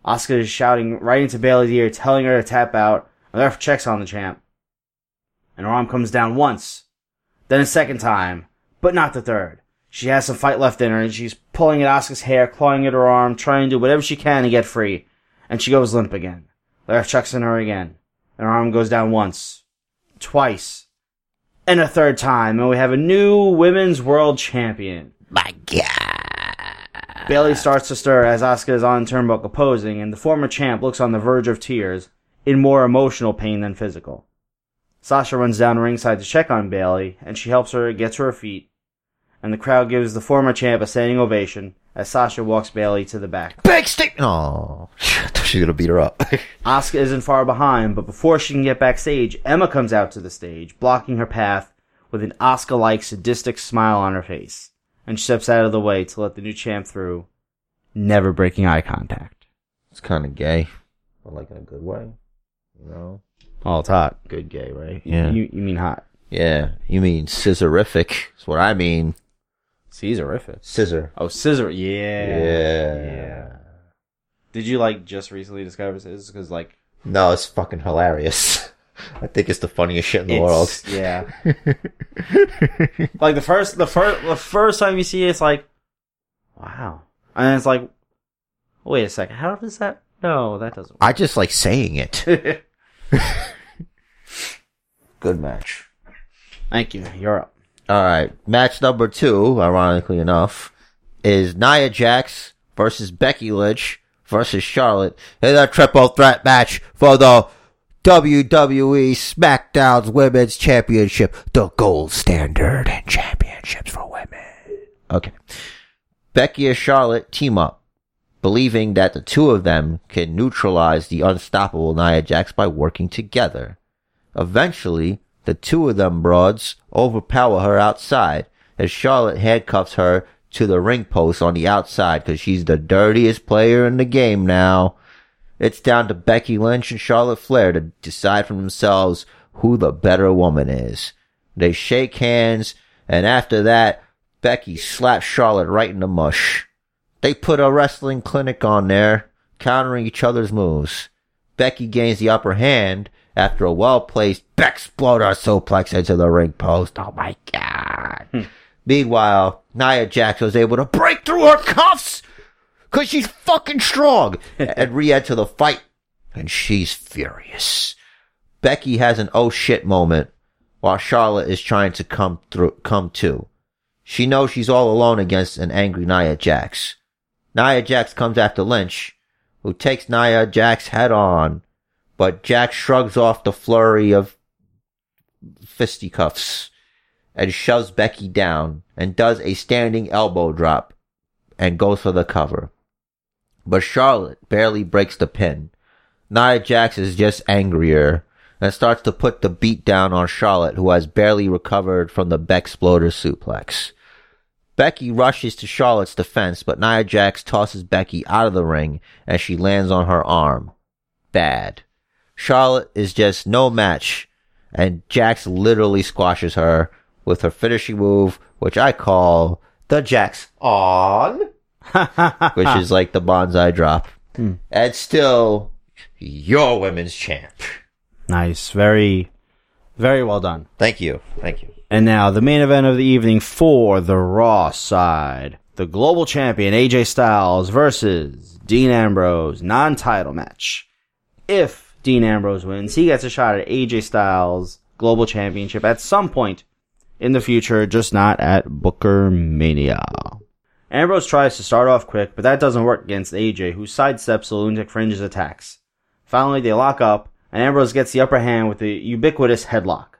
Asuka is shouting right into Bayley's ear, telling her to tap out. and The ref checks on the champ, and her arm comes down once, then a second time, but not the third. She has some fight left in her, and she's pulling at Asuka's hair, clawing at her arm, trying to do whatever she can to get free. And she goes limp again. The ref checks on her again, and her arm goes down once, twice, and a third time, and we have a new women's world champion.
My God.
Bayley starts to stir as Asuka is on turnbuckle posing, and the former champ looks on the verge of tears, in more emotional pain than physical. Sasha runs down ringside to check on Bayley, and she helps her get to her feet, and the crowd gives the former champ a standing ovation as Sasha walks Bayley to the back.
Big stick. Oh, I thought she was gonna beat her up. [LAUGHS]
Asuka isn't far behind, but before she can get backstage, Emma comes out to the stage, blocking her path with an Asuka-like sadistic smile on her face, and steps out of the way to let the new champ through, never breaking eye contact.
it's kind of gay, but like in a good way. You know,
Oh, it's hot.
good gay, right? Yeah.
You, you mean hot?
Yeah, you mean scissorific. That's what I mean.
Caesarific.
Scissor.
Oh, scissor. Yeah.
Yeah.
Did you like just recently discover this? Because like
No, it's fucking hilarious. [LAUGHS] I think it's the funniest shit in the world.
it's- Yeah. like the first, the first, the first time you see it, it's like, wow, and then it's like, wait a second, how does that? No, that doesn't.
I just like saying it.
work. [LAUGHS]
Good match.
Thank you. You're up.
All right, match number two, ironically enough, is Nia Jax versus Becky Lynch versus Charlotte in a triple threat match for the WWE SmackDown's Women's Championship, the gold standard in championships for women. Okay. Becky and Charlotte team up, believing that the two of them can neutralize the unstoppable Nia Jax by working together. Eventually, the two of them broads overpower her outside as Charlotte handcuffs her to the ring post on the outside because she's the dirtiest player in the game now. It's down to Becky Lynch and Charlotte Flair to decide for themselves who the better woman is. They shake hands, and after that, Becky slaps Charlotte right in the mush. They put a wrestling clinic on there, countering each other's moves. Becky gains the upper hand after a well-placed Bexploder suplex into the ring post. Oh my god. Hmm. Meanwhile, Nia Jax was able to break through her cuffs cause she's fucking strong [LAUGHS] and re-enter the fight. And she's furious. Becky has an oh shit moment while Charlotte is trying to come through, come to. She knows she's all alone against an angry Nia Jax. Nia Jax comes after Lynch, who takes Nia Jax head on, but Jack shrugs off the flurry of fisticuffs and shoves Becky down and does a standing elbow drop and goes for the cover. But Charlotte barely breaks the pin. Nia Jax is just angrier and starts to put the beat down on Charlotte, who has barely recovered from the Bexploder suplex. Becky rushes to Charlotte's defense, but Nia Jax tosses Becky out of the ring and she lands on her arm. Bad. Charlotte is just no match, and Jax literally squashes her with her finishing move, which I call the Jax on, [LAUGHS] which is like the bonsai drop. Hmm. And still, your women's champ.
Nice. Very, very well done.
Thank you. Thank you.
And now the main event of the evening for the Raw side. The global champion AJ Styles versus Dean Ambrose non-title match. If Dean Ambrose wins, he gets a shot at AJ Styles global championship at some point in the future, just not at Booker Mania. Ambrose tries to start off quick, but that doesn't work against AJ, who sidesteps the lunatic fringe's attacks. Finally, they lock up, and Ambrose gets the upper hand with the ubiquitous headlock.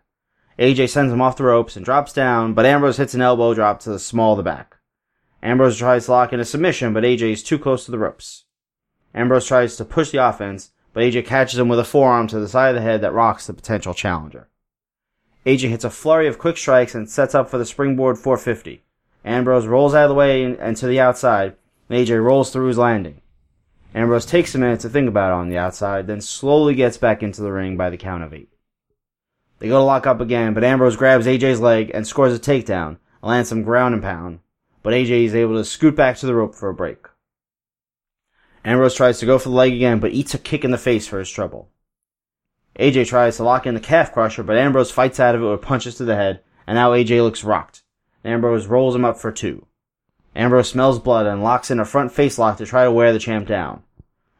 AJ sends him off the ropes and drops down, but Ambrose hits an elbow drop to the small of the back. Ambrose tries to lock in a submission, but AJ is too close to the ropes. Ambrose tries to push the offense, but AJ catches him with a forearm to the side of the head that rocks the potential challenger. AJ hits a flurry of quick strikes and sets up for the springboard 450. Ambrose rolls out of the way and, to the outside, and AJ rolls through his landing. Ambrose takes a minute to think about it on the outside, then slowly gets back into the ring by the count of eight. They go to lock up again, but Ambrose grabs AJ's leg and scores a takedown, and lands some ground and pound, but AJ is able to scoot back to the rope for a break. Ambrose tries to go for the leg again, but eats a kick in the face for his trouble. AJ tries to lock in the calf crusher, but Ambrose fights out of it with punches to the head, and now AJ looks rocked. Ambrose rolls him up for two. Ambrose smells blood and locks in a front face lock to try to wear the champ down.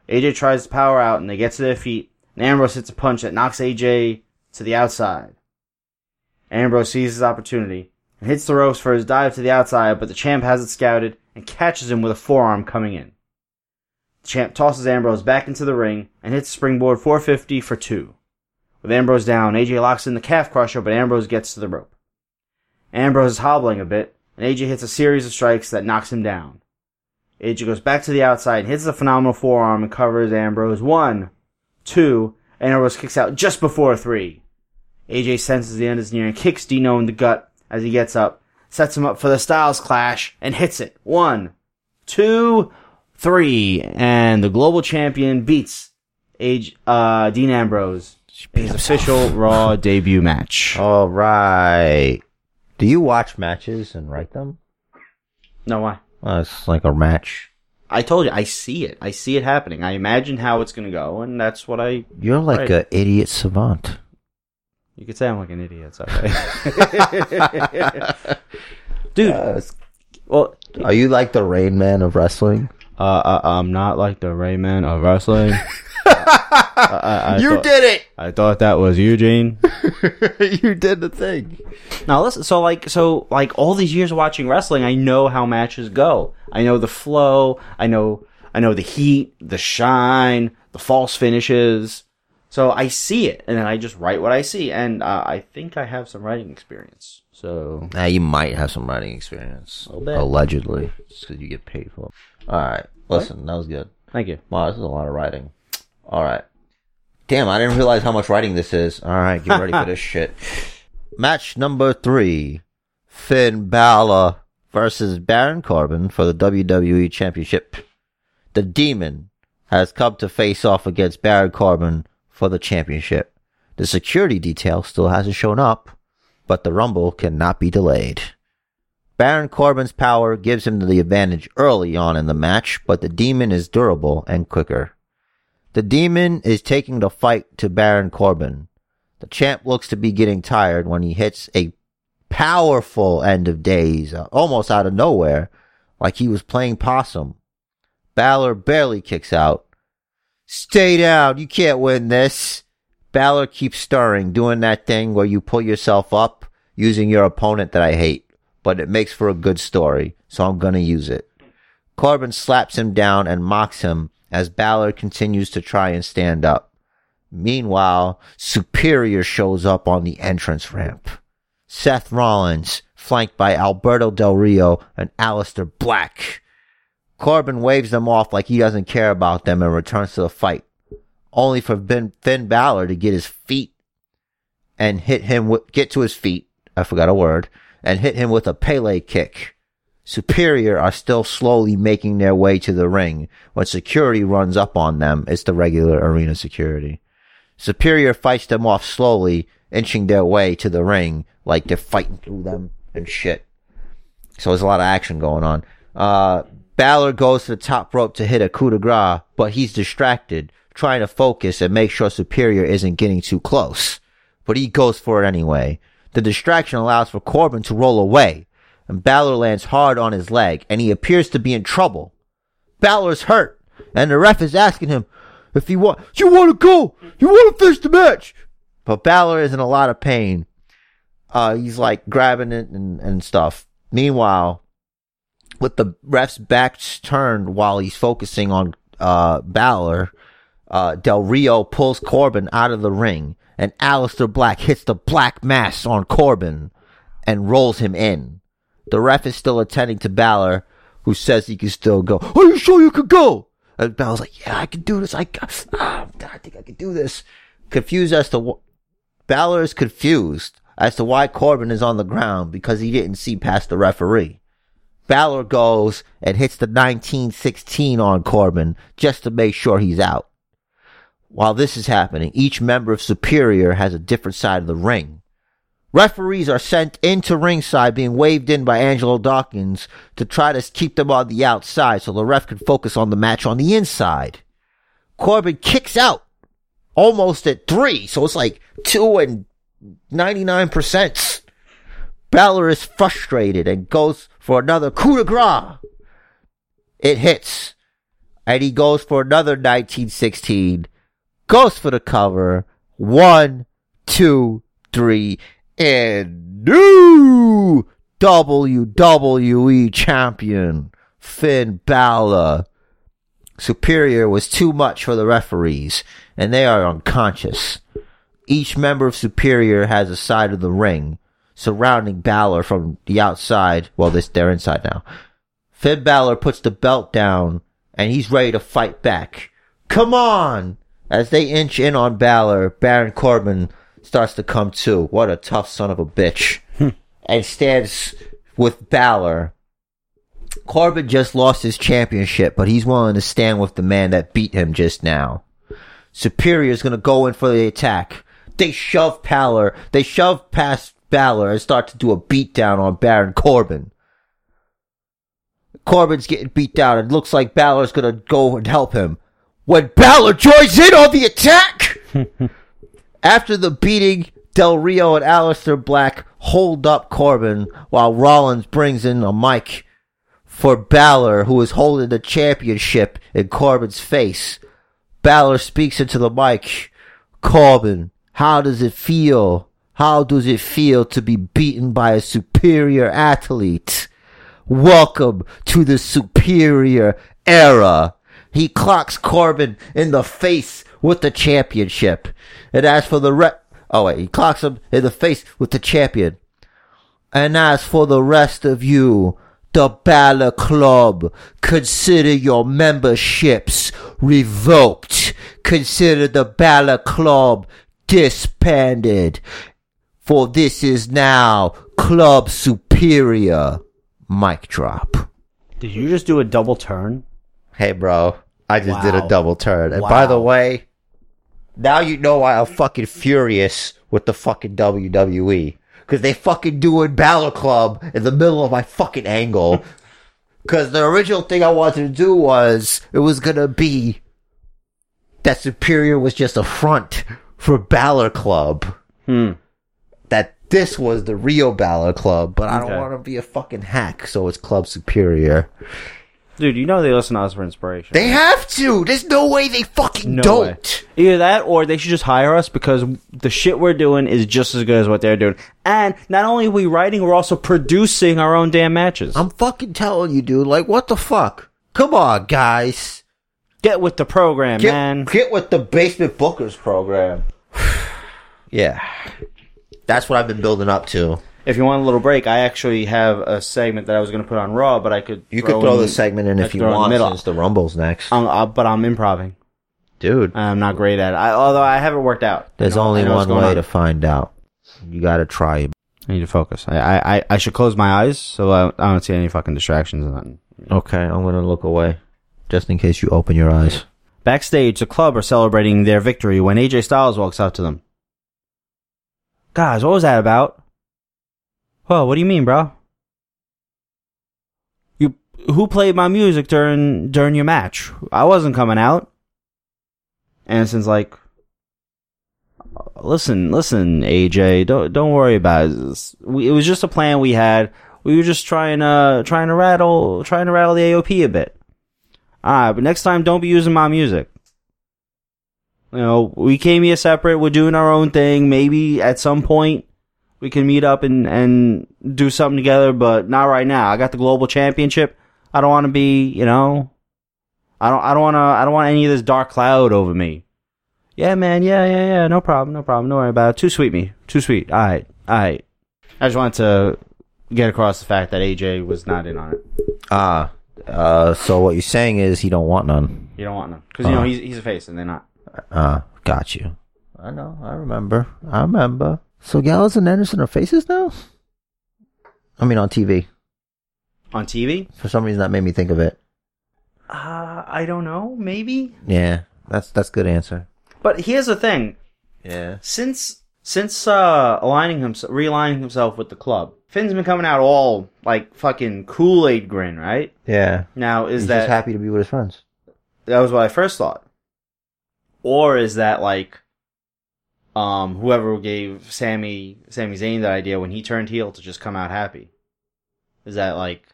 AJ tries to power out and they get to their feet, and Ambrose hits a punch that knocks AJ to the outside. Ambrose sees his opportunity and hits the ropes for his dive to the outside, but the champ has it scouted and catches him with a forearm coming in. Champ tosses Ambrose back into the ring and hits springboard 450 for two. With Ambrose down, AJ locks in the calf crusher, but Ambrose gets to the rope. Ambrose is hobbling a bit, and AJ hits a series of strikes that knocks him down. AJ goes back to the outside and hits a phenomenal forearm and covers Ambrose. One, two, and Ambrose kicks out just before three. AJ senses the end is near and kicks Dino in the gut as he gets up, sets him up for the Styles clash, and hits it. One, two, three, and the global champion beats Age uh, Dean Ambrose in his official Raw [LAUGHS] debut match.
All right. Do you watch matches and write them?
No, why?
Well, it's like a match.
I told you, I see it. I see it happening. I imagine how it's going to go, and that's what I.
You're like
Right.
a idiot savant.
You could say I'm like an idiot. It's [LAUGHS] okay. Dude, well,
Are you like the Rain Man of wrestling?
Uh, uh, I'm not like the Rain Man of wrestling. [LAUGHS] I, I
you
thought,
did it.
I thought that was Eugene. [LAUGHS]
you did the thing.
Now listen, so like, so like all these years watching wrestling, I know how matches go. I know the flow. I know, I know the heat, the shine, the false finishes. So I see it, and then I just write what I see, and uh, I think I have some writing experience. So
Now you might have some writing experience, allegedly, just because you get paid for. it. All right, listen, that was good.
thank you.
Wow, this is a lot of writing. All right. Damn, I didn't realize how much writing this is. All right, get ready for this [LAUGHS] shit. Match number three: Finn Balor versus Baron Corbin for the WWE Championship. The Demon has come to face off against Baron Corbin for the championship. The security detail still hasn't shown up, but the Rumble cannot be delayed. Baron Corbin's power gives him the advantage early on in the match, but the demon is durable and quicker. The demon is taking the fight to Baron Corbin. The champ looks to be getting tired when he hits a powerful end of days, uh, almost out of nowhere, like he was playing possum. Balor barely kicks out. Stay down, you can't win this. Balor keeps stirring, doing that thing where you pull yourself up using your opponent that I hate, but it makes for a good story, so I'm gonna use it. Corbin slaps him down and mocks him as Balor continues to try and stand up. Meanwhile, Superior shows up on the entrance ramp. Seth Rollins, flanked by Alberto Del Rio and Aleister Black. Corbin waves them off like he doesn't care about them and returns to the fight, only for ben, Finn Balor to get his feet and hit him with, get to his feet. I forgot a word and hit him with a Pele kick. Superior are still slowly making their way to the ring. When security runs up on them, it's the regular arena security. Superior fights them off slowly, inching their way to the ring like they're fighting through them and shit. So there's a lot of action going on. Uh, Balor goes to the top rope to hit a coup de grace, but he's distracted, trying to focus and make sure Superior isn't getting too close. But he goes for it anyway. The distraction allows for Corbin to roll away, and Balor lands hard on his leg, and he appears to be in trouble. Balor's hurt, and the ref is asking him if he want, you want to go, you want to finish the match. But Balor is in a lot of pain. Uh, he's like grabbing it and, and stuff. Meanwhile, with the ref's back turned while he's focusing on, uh, Balor, uh, Del Rio pulls Corbin out of the ring and Aleister Black hits the black mass on Corbin and rolls him in. The ref is still attending to Balor, who says he can still go. Are you sure you can go? And Balor's like, yeah, I can do this. I, ah, I think I can do this. Confused as to wh- Balor is confused as to why Corbin is on the ground because he didn't see past the referee. Balor goes and hits the 1916 on Corbin just to make sure he's out. While this is happening, each member of Superior has a different side of the ring. Referees are sent into ringside being waved in by Angelo Dawkins to try to keep them on the outside so the ref can focus on the match on the inside. Corbin kicks out almost at three, so it's like two and 99%. Balor is frustrated and goes for another coup de grace. It hits. And he goes for another 1916. Goes for the cover. One, two, three, and new WWE champion, Finn Balor. Superior was too much for the referees, and they are unconscious. Each member of Superior has a side of the ring surrounding Balor from the outside. Well, this they're inside now. Finn Balor puts the belt down and he's ready to fight back. Come on! As they inch in on Balor, Baron Corbin starts to come to. What a tough son of a bitch. Hmm. and stands with Balor. Corbin just lost his championship, but he's willing to stand with the man that beat him just now. Superior is going to go in for the attack. They shove Balor. They shove past Balor and start to do a beatdown on Baron Corbin. Corbin's getting beat down. It looks like Balor's to go and help him. When Balor joins in on the attack! [LAUGHS] After the beating, Del Rio and Aleister Black hold up Corbin while Rollins brings in a mic for Balor, who is holding the championship in Corbin's face. Balor speaks into the mic. Corbin, how does it feel? How does it feel to be beaten by a superior athlete? Welcome to the superior era. He clocks Corbin in the face with the championship. And as for the re- oh wait, he clocks him in the face with the champion. And as for the rest of you, the Balor Club, consider your memberships revoked. Consider the Balor Club disbanded. For this is now Club Superior. Mic drop.
Did you just do a double turn?
Hey, bro. I just did a double turn. And by the way, now you know why I'm fucking furious with the fucking WWE. Cause they fucking doing Balor Club in the middle of my fucking angle. [LAUGHS] Cause the original thing I wanted to do was, it was gonna be that Superior was just a front for Balor Club.
Hmm.
That this was the real Balor Club, but I don't
Okay.
want to be a fucking hack, so it's Club Superior.
Dude, you know they listen to us for inspiration.
They have to! There's no way they fucking
No
don't!
Either that or they should just hire us because the shit we're doing is just as good as what they're doing. And not only are we writing, we're also producing our own damn matches.
I'm fucking telling you, dude, like, what the fuck? Come on, guys.
Get with the program,
Get,
man.
get with the Basement Bookers program. [SIGHS] yeah. That's what I've been building up to.
If you want a little break, I actually have a segment that I was going to put on Raw, but I could.
You could throw
in-
the segment in
I
if you
in the
want,
middle.
since the Rumble's next.
Um, uh, but I'm improving.
Dude,
I'm not great at it. I, although I haven't worked out.
there's
know-
only
I know what's
one way
on.
to find out. You gotta try it.
I need to focus. I, I, I- should close my eyes so I, I don't see any fucking distractions and nothing.
Okay, I'm gonna look away. Just in case you open your eyes.
Backstage, the club are celebrating their victory when AJ Styles walks up to them. Guys, what was that about? What do you mean, bro? You who played my music during during your match? I wasn't coming out. Anderson's like, listen, listen, AJ, don't don't worry about it. It was just a plan we had. We were just trying to trying to rattle trying to rattle the AOP a bit. Alright, but next time don't be using my music. You know, we came here separate, we're doing our own thing. Maybe at some point we can meet up and, and do something together, but not right now. I got the global championship. I don't want to be, you know, I don't, I don't want to, I don't want any of this dark cloud over me. Yeah, man. Yeah, yeah, yeah. No problem. No problem. Don't worry about it. Too sweet, me. Too sweet. All right. All right. I just wanted to get across the fact that AJ was not in on it.
Ah, uh, so what you're saying is he don't want none.
You don't want none because you know
Uh.
he's he's a face and they're not.
Uh, got you. I know, I remember. I remember. So Gallows and Anderson are faces now? I mean on TV.
On TV?
For some reason that made me think of it.
Uh, I don't know. Maybe.
Yeah, that's that's a good answer.
But here's the thing:
Yeah.
since since uh aligning himself, realigning himself with the club, Finn's been coming out all like fucking Kool Aid grin, right?
Yeah.
Now is
He's
that
just happy to be with his friends.
that was what I first thought, or is that like um whoever gave Sami Sami Zayn that idea when he turned heel to just come out happy? Is that like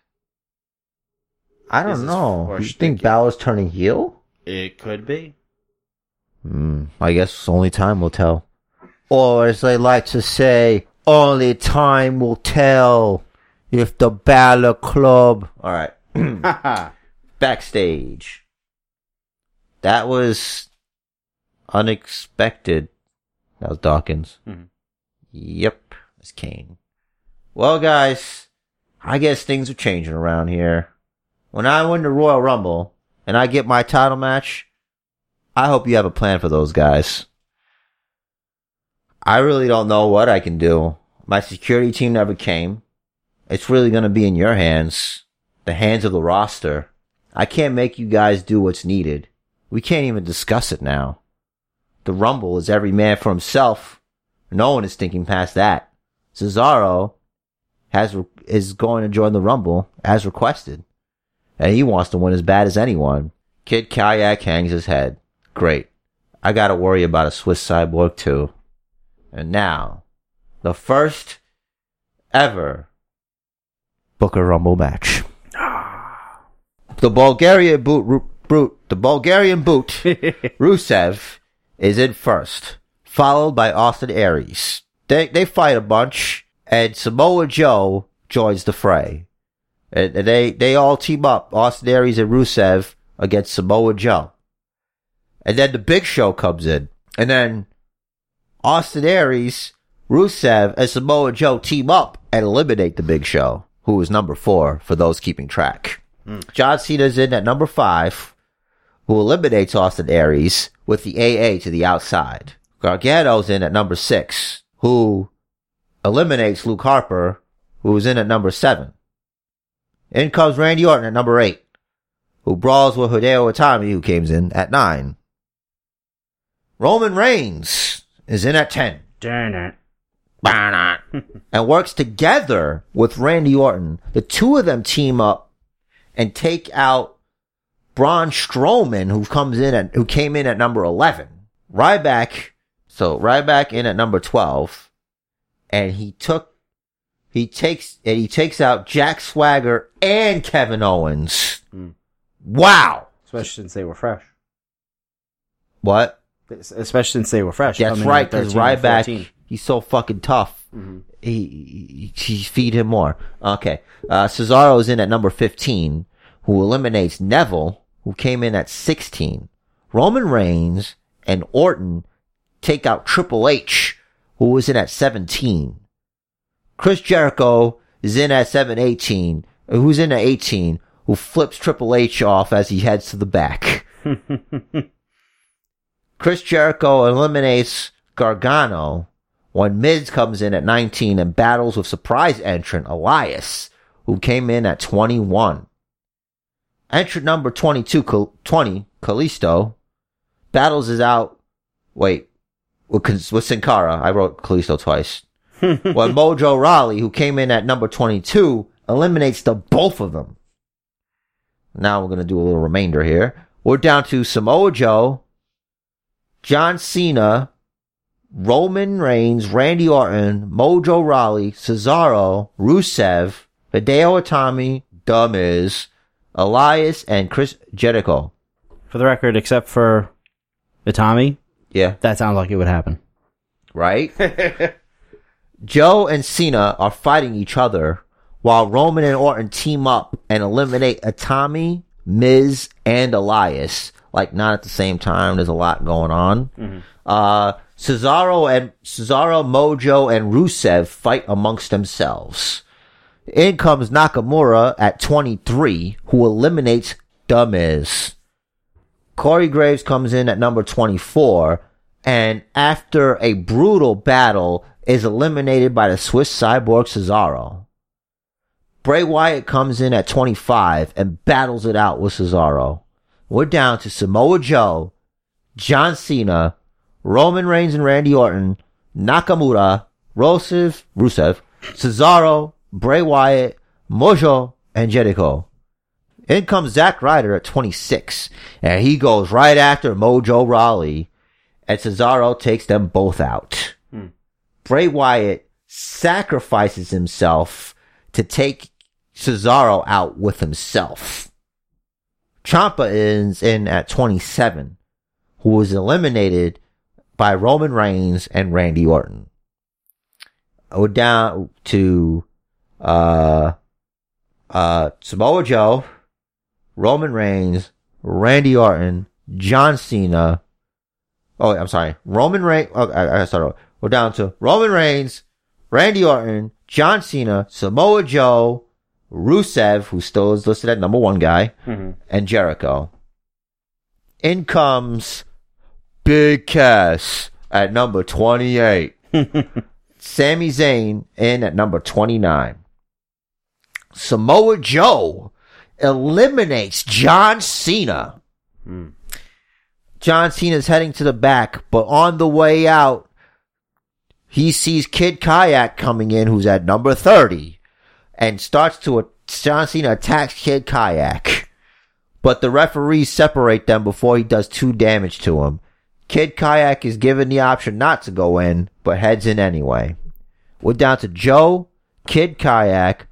I don't know. You think Balor's turning heel?
it could be?
Hmm. I guess only time will tell. Or as they like to say, only time will tell if the Balor Club. All right. [CLEARS THROAT] [LAUGHS] Backstage. That was unexpected. That was Dawkins.
Mhm.
Yep, it's Kane. Well, guys, I guess things are changing around here. When I win the Royal Rumble and I get my title match, I hope you have a plan for those guys. I really don't know what I can do. My security team never came. It's really going to be in your hands, the hands of the roster. I can't make you guys do what's needed. We can't even discuss it now. The Rumble is every man for himself. No one is thinking past that. Cesaro has is going to join the Rumble as requested, and he wants to win as bad as anyone. Kid Kayak hangs his head. Great. I got to worry about a Swiss cyborg too. And now, the first ever Booker Rumble match. Ah. The Bulgarian boot, Ru- brute, the Bulgarian boot, [LAUGHS] Rusev is in first, followed by Austin Aries. They they fight a bunch, and Samoa Joe joins the fray. And, and they they all team up, Austin Aries and Rusev against Samoa Joe. And then the Big Show comes in, and then Austin Aries, Rusev, and Samoa Joe team up and eliminate the Big Show, who is number four for those keeping track. Hmm. John Cena's in at number five, who eliminates Austin Aries with the AA to the outside. Gargano's in at number six, who eliminates Luke Harper, who is in at number seven. In comes Randy Orton at number eight, who brawls with Hideo Itami, who comes in at nine. Roman Reigns is in at ten.
Darn it. [LAUGHS]
and works together with Randy Orton. The two of them team up and take out Braun Strowman, who comes in at, who came in at number 11. Ryback, so Ryback in at number 12, and he took, he takes, and he takes out Jack Swagger and Kevin Owens.
Hmm.
Wow.
Especially since they were fresh.
What?
Especially since they were fresh.
That's right, because Ryback, he's so fucking tough.
Mhm.
He, he, he feed him more. Okay. Uh, Cesaro's in at number 15, who eliminates Neville, who came in at 16. Roman Reigns and Orton take out Triple H, who was in at 17. Chris Jericho is in at 718, who's in at 18, who flips Triple H off as he heads to the back. [LAUGHS] Chris Jericho eliminates Gargano when Miz comes in at 19 and battles with surprise entrant Elias, who came in at 21. Entrant number 22, Cal- 20, Kalisto, battles is out. Wait, with, with Sin Cara. I wrote Kalisto twice. [LAUGHS] when Mojo Rawley, who came in at number 22, eliminates the both of them. Now we're going to do a little remainder here. We're down to Samoa Joe, John Cena, Roman Reigns, Randy Orton, Mojo Rawley, Cesaro, Rusev, Hideo Itami, The Miz, Elias, and Chris Jericho.
For the record, except for Itami,
Yeah.
that sounds like it would happen.
Right? [LAUGHS] Joe and Cena are fighting each other while Roman and Orton team up and eliminate Itami, Miz, and Elias. Like not at the same time. There's a lot going on. Uh, Cesaro and Cesaro, Mojo, and Rusev fight amongst themselves. In comes Nakamura at 23, who eliminates Miz. Corey Graves comes in at number 24 and after a brutal battle is eliminated by the Swiss cyborg Cesaro. Bray Wyatt comes in at 25 and battles it out with Cesaro. We're down to Samoa Joe, John Cena, Roman Reigns and Randy Orton, Nakamura, Rusev, Rusev, Cesaro, Bray Wyatt, Mojo, and Jericho. In comes Zack Ryder at 26, and he goes right after Mojo Rawley, and Cesaro takes them both out. Hmm. Bray Wyatt sacrifices himself to take Cesaro out with himself. Ciampa is in at 27, who was eliminated by Roman Reigns and Randy Orton. We're down to, uh, uh, Samoa Joe, Roman Reigns, Randy Orton, John Cena. Oh, I'm sorry. Roman Reigns. Oh, I, I started. We're down to Roman Reigns, Randy Orton, John Cena, Samoa Joe, Rusev, who still is listed at number one guy, and Jericho. In comes Big Cass at number 28. [LAUGHS] Sami Zayn in at number 29. Samoa Joe eliminates John Cena. Hmm. John Cena's heading to the back, but on the way out, he sees Kid Kayak coming in, who's at number 30, and starts to, John Cena attacks Kid Kayak. But the referees separate them before he does two damage to him. Kid Kayak is given the option not to go in, but heads in anyway. We're down to Joe, Kid Kayak,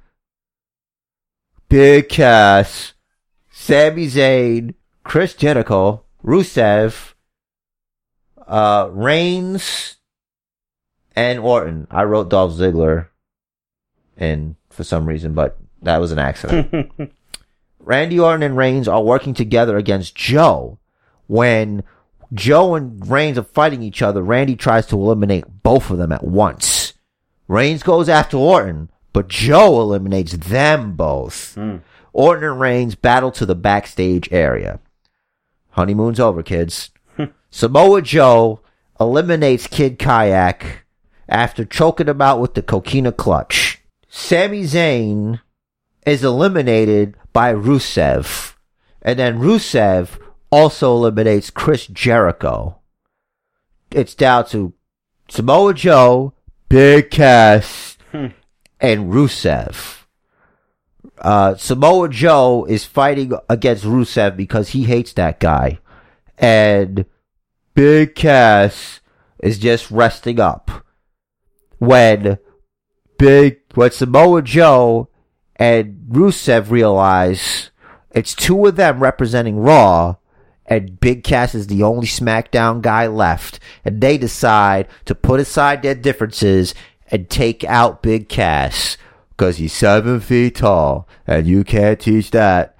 Big Cass, Sami Zayn, Chris Jericho, Rusev, uh, Reigns, and Orton. I wrote Dolph Ziggler in for some reason, but that was an accident. [LAUGHS] Randy Orton and Reigns are working together against Joe. When Joe and Reigns are fighting each other, Randy tries to eliminate both of them at once. Reigns goes after Orton, but Joe eliminates them both. Orton and Reigns battle to the backstage area. Honeymoon's over, kids. Samoa Joe eliminates Kid Kayak after choking him out with the coquina clutch. Sami Zayn is eliminated by Rusev. And then Rusev also eliminates Chris Jericho. It's down to Samoa Joe, Big Cass
Hmm.
And Rusev. Uh, Samoa Joe is fighting against Rusev because he hates that guy. And Big Cass is just resting up. When Big, when Samoa Joe and Rusev realize it's two of them representing Raw, and Big Cass is the only SmackDown guy left, and they decide to put aside their differences and take out Big Cass because he's seven feet tall, and you can't teach that.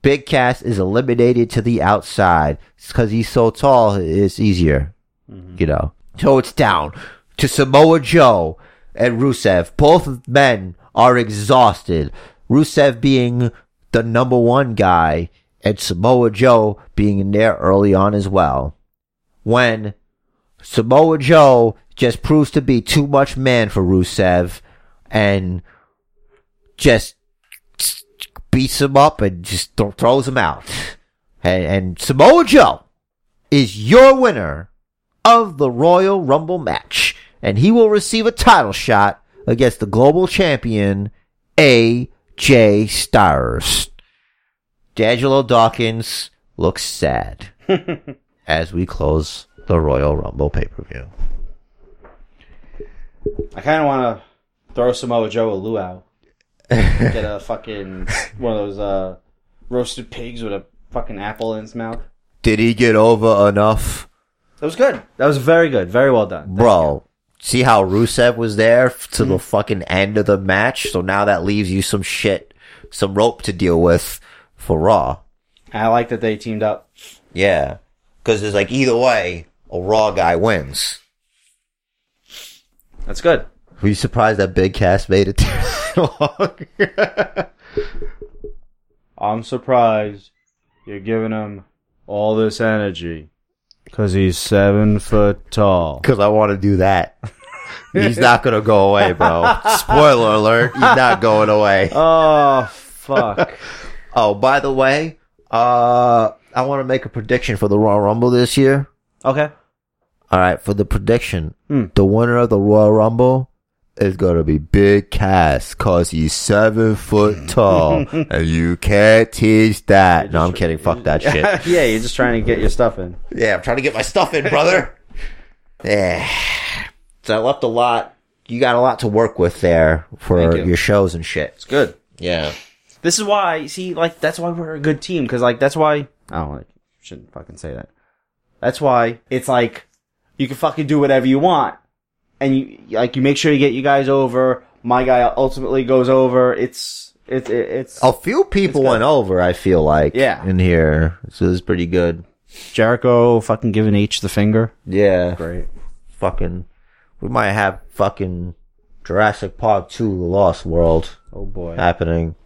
Big Cass is eliminated to the outside because he's so tall. It's easier, mm-hmm. you know. So it's down to Samoa Joe and Rusev. Both men are exhausted. Rusev being the number one guy and Samoa Joe being in there early on as well. When Samoa Joe just proves to be too much man for Rusev and just beats him up and just th- throws him out. And, and Samoa Joe is your winner of the Royal Rumble match. And he will receive a title shot against the global champion, AJ Styles. D'Angelo Dawkins looks sad [LAUGHS] as we close the Royal Rumble pay per view.
I kind of want to throw Samoa Joe a luau. [LAUGHS] Get a fucking one of those uh, roasted pigs with a fucking apple in his mouth.
Did he get over enough?
That was good. That was very good. Very well done.
Bro, see how Rusev was there to the fucking end of the match? So now that leaves you some shit, some rope to deal with for Raw.
I like that they teamed up.
Yeah. Cause it's like either way, a Raw guy wins.
That's good.
Were you surprised that Big Cass made it [LAUGHS] too long? [LAUGHS]
I'm surprised you're giving him all this energy because he's seven foot tall.
Cause I want to do that. [LAUGHS] He's not gonna go away, bro. Spoiler alert, he's not going away.
Oh fuck!
Oh, by the way, uh, I want to make a prediction for the Royal Rumble this year.
okay.
All right, for the prediction,
Hmm.
the winner of the Royal Rumble is gonna be Big Cass, cause he's seven foot tall, [LAUGHS] and you can't teach that. No, I'm kidding. Fuck that [LAUGHS] shit.
yeah, you're just trying to get your stuff in.
Yeah, I'm trying to get my stuff in, brother. [LAUGHS] yeah. So I left a lot. You got a lot to work with there for
you.
your shows and shit.
It's good.
Yeah.
This is why, see, like, that's why we're a good team, because, like, that's why, I don't like, shouldn't fucking say that. That's why it's like, you can fucking do whatever you want. And you, like, you make sure you get you guys over. My guy ultimately goes over. It's, it's, it's,
A few people went over, I feel like.
Yeah.
In here. So this is pretty good.
Jericho fucking giving H the finger.
Yeah.
Great.
Fucking. We might have fucking Jurassic Park 2 The Lost World
Oh boy.
happening. [LAUGHS]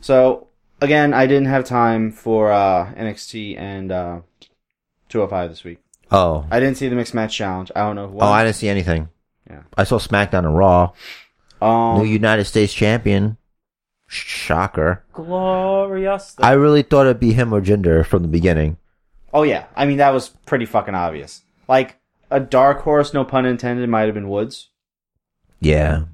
So, again, I didn't have time for, uh, NXT and, uh, 205 this week.
Oh.
I didn't see the mixed match challenge. I don't know who
Oh. I didn't see anything.
Yeah.
I saw SmackDown and Raw.
um,
New United States champion. Shocker.
Glorious.
I really thought it'd be him or Jinder from the beginning.
Oh yeah, I mean that was pretty fucking obvious. Like a dark horse, no pun intended, might have been Woods.
Yeah.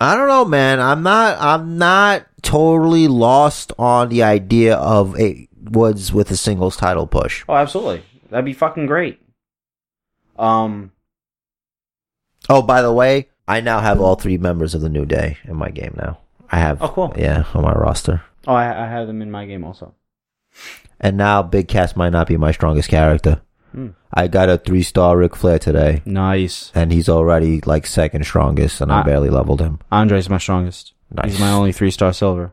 I don't know, man. I'm not, I'm not totally lost on the idea of a Woods with a singles title push.
Oh, absolutely, that'd be fucking great. Um,
Oh, by the way, I now have all three members of the New Day in my game now. I have.
Oh, cool.
Yeah, on my roster.
oh, I, I have them in my game also.
And now Big Cass might not be my strongest character.
Hmm.
I got a three star Ric Flair today,
Nice.
and he's already like second strongest, and I
Ah.
barely leveled him.
Andre's my strongest.
Nice.
He's my only three star silver.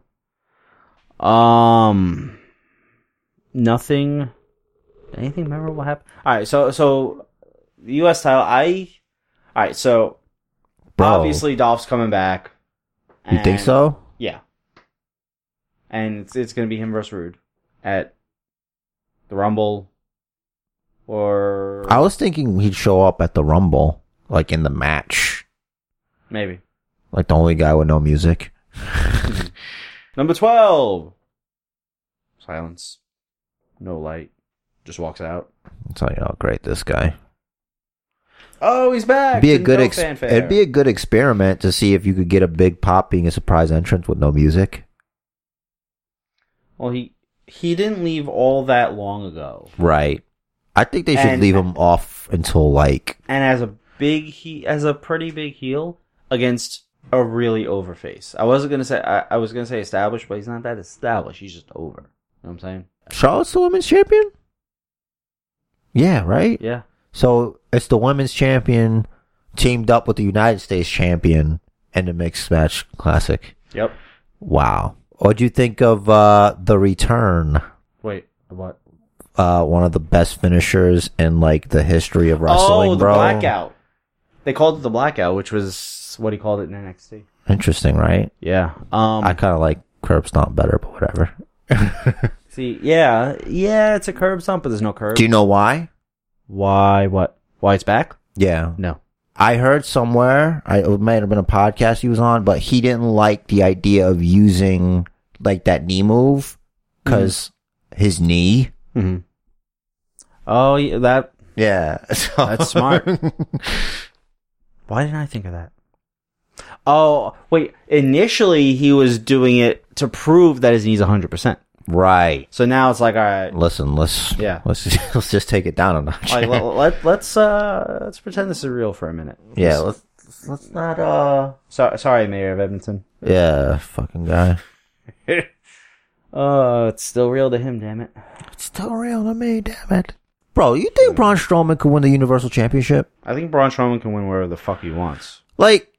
Um, nothing. Anything memorable happen? All right, so so the U.S. title. I. All right, so
Bro,
obviously Dolph's coming back.
you think
and-
so?
Yeah. And it's it's gonna be him versus Roode at the Rumble or
I was thinking he'd show up at the Rumble, like in the match,
maybe.
like the only guy with no music. [LAUGHS]
Number twelve. Silence. No light. Just walks out.
Tell you how great this guy.
Oh, he's back.
be a good
no
ex- it'd be a good experiment to see if you could get a big pop being a surprise entrance with no music.
well, he he didn't leave all that long ago,
Right. I think they should
And-
leave him off until like
and as a big he as a pretty big heel against a really over face. I wasn't gonna say I, I was gonna say established, but he's not that established. He's just over. You know what I'm saying?
Charlotte's the women's champion. Yeah, right.
Yeah.
So it's the women's champion teamed up with the United States champion in the mixed match classic.
Yep.
Wow. What'd you think of uh the return?
Wait. What?
Uh one of the best finishers in like the history of wrestling,
oh, the
bro.
blackout. They called it the blackout, which was what he called it in NXT.
Interesting, right?
Yeah. Um.
I kind of like curb stomp better, but whatever. [LAUGHS]
see. Yeah. Yeah. It's a curb stomp, but there's no curb.
Do you know why?
Why? What? Why it's back?
Yeah.
No.
I heard somewhere, I, it might have been a podcast he was on, but he didn't like the idea of using like that knee move because his knee.
Mm-hmm. Oh, yeah, that.
Yeah. [LAUGHS] so-
That's smart. [LAUGHS] Why didn't I think of that? Oh, wait. Initially, he was doing it to prove that his knee's 100%.
Right.
So now it's like, all right.
Listen, let's
Yeah.
let's just, [LAUGHS] let's just take it down a notch.
Let, [LAUGHS] let, let's, uh, let's pretend this is real for a minute.
yeah, let's let's not uh
So, sorry, Mayor of Edmonton.
yeah, fucking guy. [LAUGHS]
Oh, it's still real to him, damn it.
It's still real to me, damn it. Bro, you think Braun Strowman could win the Universal Championship?
I think Braun Strowman can win wherever the fuck he wants.
Like,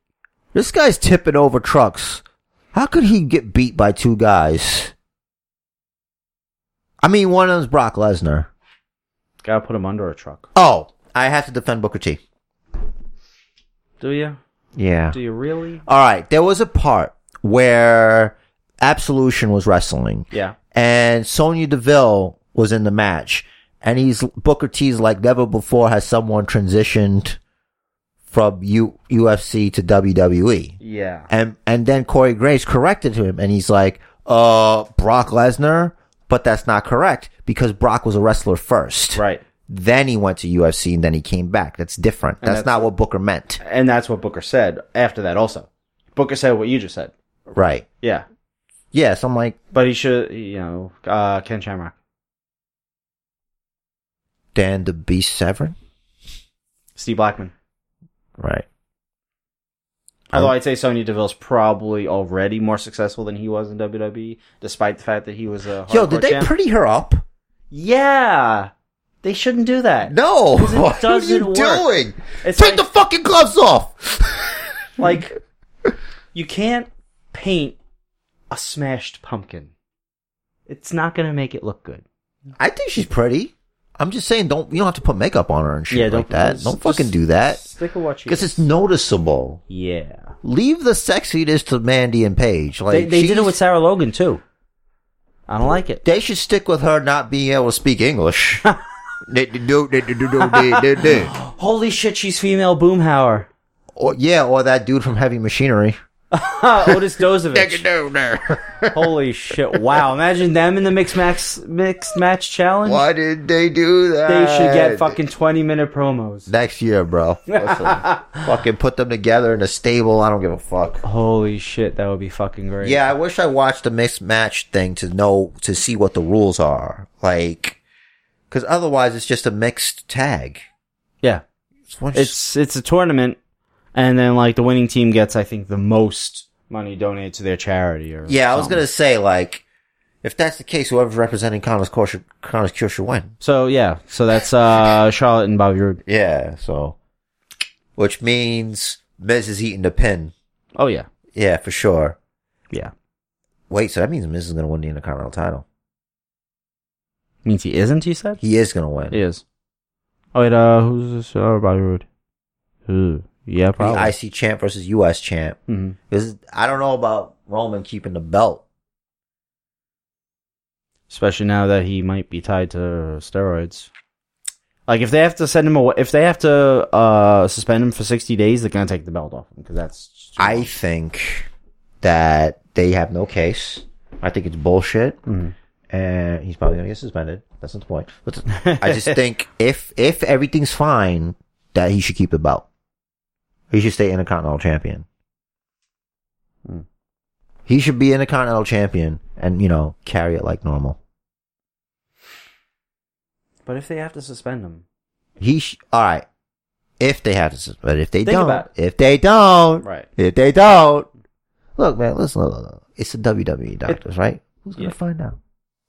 this guy's tipping over trucks. How could he get beat by two guys? I mean, one of them's Brock Lesnar.
Gotta put him under a truck.
Oh, I have to defend Booker T.
Do you?
Yeah.
Do you really?
All right. There was a part where Absolution was wrestling,
Yeah.
and Sonya Deville was in the match, and he's Booker T's like never before has someone transitioned from U- UFC to WWE.
Yeah.
And and then Corey Graves corrected him, and he's like, "Uh, Brock Lesnar." But that's not correct because Brock was a wrestler first.
Right.
Then he went to UFC and then he came back. That's different. That's,
that's-
not what Booker meant.
And that's what Booker said after that also. Booker said what you just said.
Right.
Yeah.
Yes, I'm like,
But he should, you know, uh, Ken Shamrock.
Dan the Beast Severn?
Steve Blackman.
Right.
Although
Um,
I'd say Sonya Deville's probably already more successful than he was in WWE, despite the fact that he was a
Yo, did they
champ.
pretty her up?
yeah, they shouldn't do that.
No. [LAUGHS]
It
What are
doesn't
you
work.
doing?
It's
Take
like,
the fucking gloves off. [LAUGHS]
like you can't paint a smashed pumpkin. It's not gonna make it look good.
I think she's pretty. I'm just saying, don't you don't have to put makeup on her and shit
Yeah,
like that.
just-
Don't fucking do that
Stick with what
because it's noticeable.
yeah.
Leave the sexiness to Mandy and Paige. Like
They, they did it with Sarah Logan too. I don't like it.
They should stick with her not being able to speak English. [LAUGHS] They- they do- they do- do- they- they do. [GASPS]
Holy shit, she's female Boomhauer.
or yeah, or that dude from Heavy Machinery. [LAUGHS]
Otis Dozovic. [LAUGHS] Holy shit! Wow, imagine them in the mixed match mixed match challenge.
Why did they do that?
They should get fucking twenty minute promos.
next year, bro. Listen, [LAUGHS] fucking put them together in a stable. I don't give a fuck.
Holy shit, that would be fucking great.
Yeah, I wish I watched the mixed match thing to know to see what the rules are. Like, because otherwise it's just a mixed tag.
yeah.
It's,
It's it's a tournament, and then like the winning team gets, I think, the most money donated to their charity. Or
yeah. I was gonna say like, if that's the case, whoever's representing Connor's Cure should, Connor's Cure should win.
So yeah, so that's uh [LAUGHS] Charlotte and Bobby Roode.
Yeah. So, which means Miz is eating the pin.
Oh yeah,
Yeah, for sure.
yeah.
Wait, so that means Miz is gonna win the Intercontinental title.
Means he isn't. You said
He is gonna win.
he is. Oh wait, uh, who's this? Oh, Bobby Roode. Ooh, yeah,
The
probably.
IC champ versus US champ. Because I don't know about Roman keeping the belt.
Especially now that he might be tied to steroids. Like if they have to send him away, if they have to uh suspend him for sixty days, they're gonna take the belt off him because that's.
I think that they have no case. I think it's bullshit,
Mhm.
and he's probably gonna get suspended. That's not the point. But [LAUGHS] I just think if if everything's fine, that he should keep the belt. He should stay Intercontinental Champion.
Hmm.
He should be Intercontinental Champion and, you know, carry it like normal.
But if they have to suspend him,
He sh- all right. If they have to, sus- but if they
Think
don't, if they don't,
right?
if they don't, look, man, listen, look, look, look. it's the WWE doctors, right? Who's gonna
Yeah.
find out?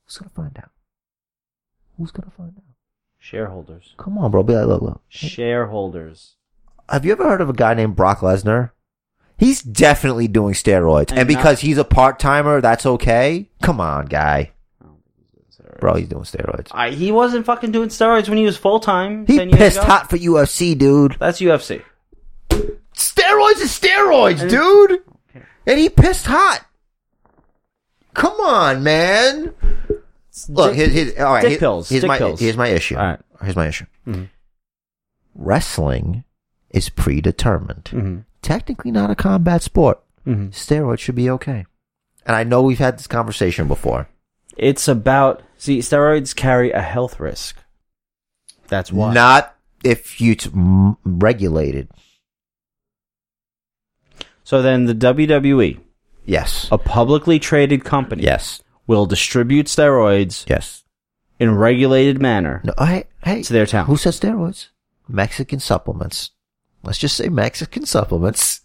Who's gonna find out? Who's gonna find out?
Shareholders,
Come on, bro. Be like, look, look.
shareholders.
Have you ever heard of a guy named Brock Lesnar? He's definitely doing steroids, and,
And
because he's a part timer, that's okay. Come on, guy, bro. He's doing steroids.
I, he wasn't fucking doing steroids when he was full time.
He pissed hot for UFC, dude.
That's UFC.
Steroids is steroids,
And-
dude. And he pissed hot. Come on, man. Look,
Dick-
here's, here's, all right.
dick pills,
Here's
dick
my
pills.
here's my issue.
All right.
Here's my issue.
Mhm.
Wrestling is predetermined.
Mm-hmm.
Technically, not a combat sport.
Mm-hmm.
Steroids should be okay. And I know we've had this conversation before.
It's about see steroids carry a health risk. That's why.
Not if you t- m- regulated.
So then the WWE,
Yes.
a publicly traded company,
Yes.
will distribute steroids
Yes.
in regulated manner
No. Hey. Hey.
to their town.
Who said steroids? Mexican supplements. Let's just say Mexican supplements.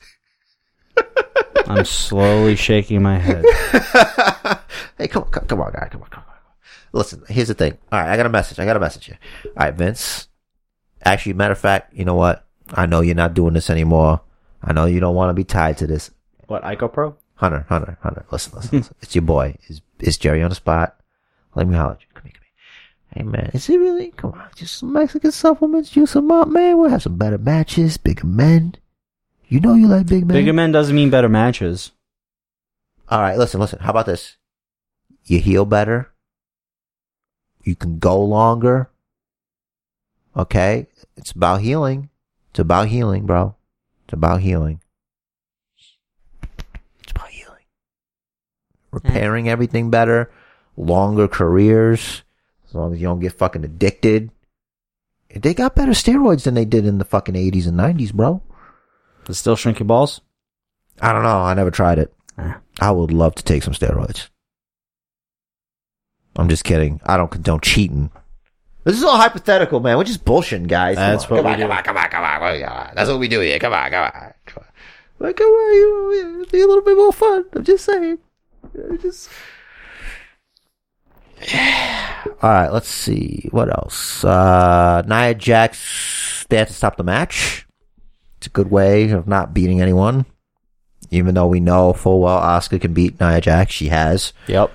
[LAUGHS]
I'm slowly shaking my head. [LAUGHS]
hey, come, come, come on, guy. Come on, come on. Listen, here's the thing. All right, I got a message. I got a message here. All right, Vince. Actually, matter of fact, you know what? I know you're not doing this anymore. I know you don't want to be tied to this.
What Ico Pro?
Hunter, Hunter, Hunter. Listen, listen, listen. [LAUGHS] It's your boy. Is is Jerry on the spot? Let me holler at you. Come here, come here. Hey man, is it really? Come on, just some Mexican supplements. Juice them up, man. We'll have some better matches, bigger men. You know you like big men.
Bigger men doesn't mean better matches.
All right, listen, listen. How about this? You heal better. You can go longer. Okay? It's about healing. It's about healing, bro. It's about healing. It's about healing. Repairing everything better. Longer careers. As long as you don't get fucking addicted. They got better steroids than they did in the fucking 80s and 90s, bro.
Does still shrink your balls?
I don't know. I never tried it. I would love to take some steroids. I'm just kidding. I don't condone cheating. This is all hypothetical, man. We're just bullshitting, guys. Come
That's
on.
what
come
we
on,
do.
Come on, come on, come on, come on. That's what we do here. Come on, come on, come on. Like, come on, you, you be a little bit more fun. I'm just saying. I just. All right, let's see what else. Uh, Nia Jax, they have to stop the match. It's a good way of not beating anyone. Even though we know full well Asuka can beat Nia Jax, she has.
Yep.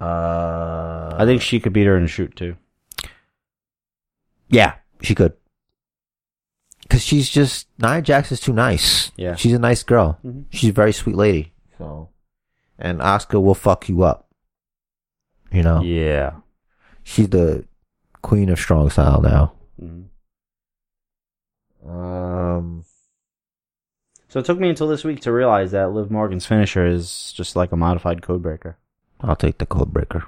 Uh,
I think she could beat her in a shoot too.
yeah, she could. Cause she's just Nia Jax is too nice.
Yeah.
she's a nice girl.
Mhm.
She's a very sweet lady. So, and Asuka will fuck you up. You know,
Yeah.
she's the queen of strong style now.
Mhm.
Um,
So it took me until this week to realize that Liv Morgan's finisher is just like a modified codebreaker.
I'll take the codebreaker.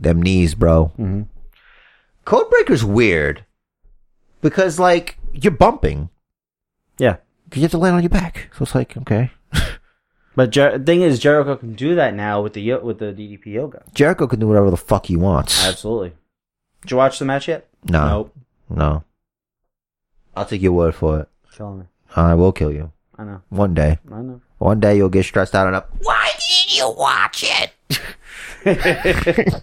Them knees, bro.
Mm-hmm.
Code breaker's weird because like you're bumping.
Yeah.
Cause you have to land on your back. So it's like, okay. [LAUGHS]
But Jer- the thing is, Jericho can do that now with the with the DDP yoga.
Jericho can do whatever the fuck he wants.
Absolutely. Did you watch the match yet?
No.
Nope.
No. I'll take your word for it.
Killing me.
I will kill you.
I know.
One day.
I know.
One day you'll get stressed out enough. Why didn't you watch it? [LAUGHS]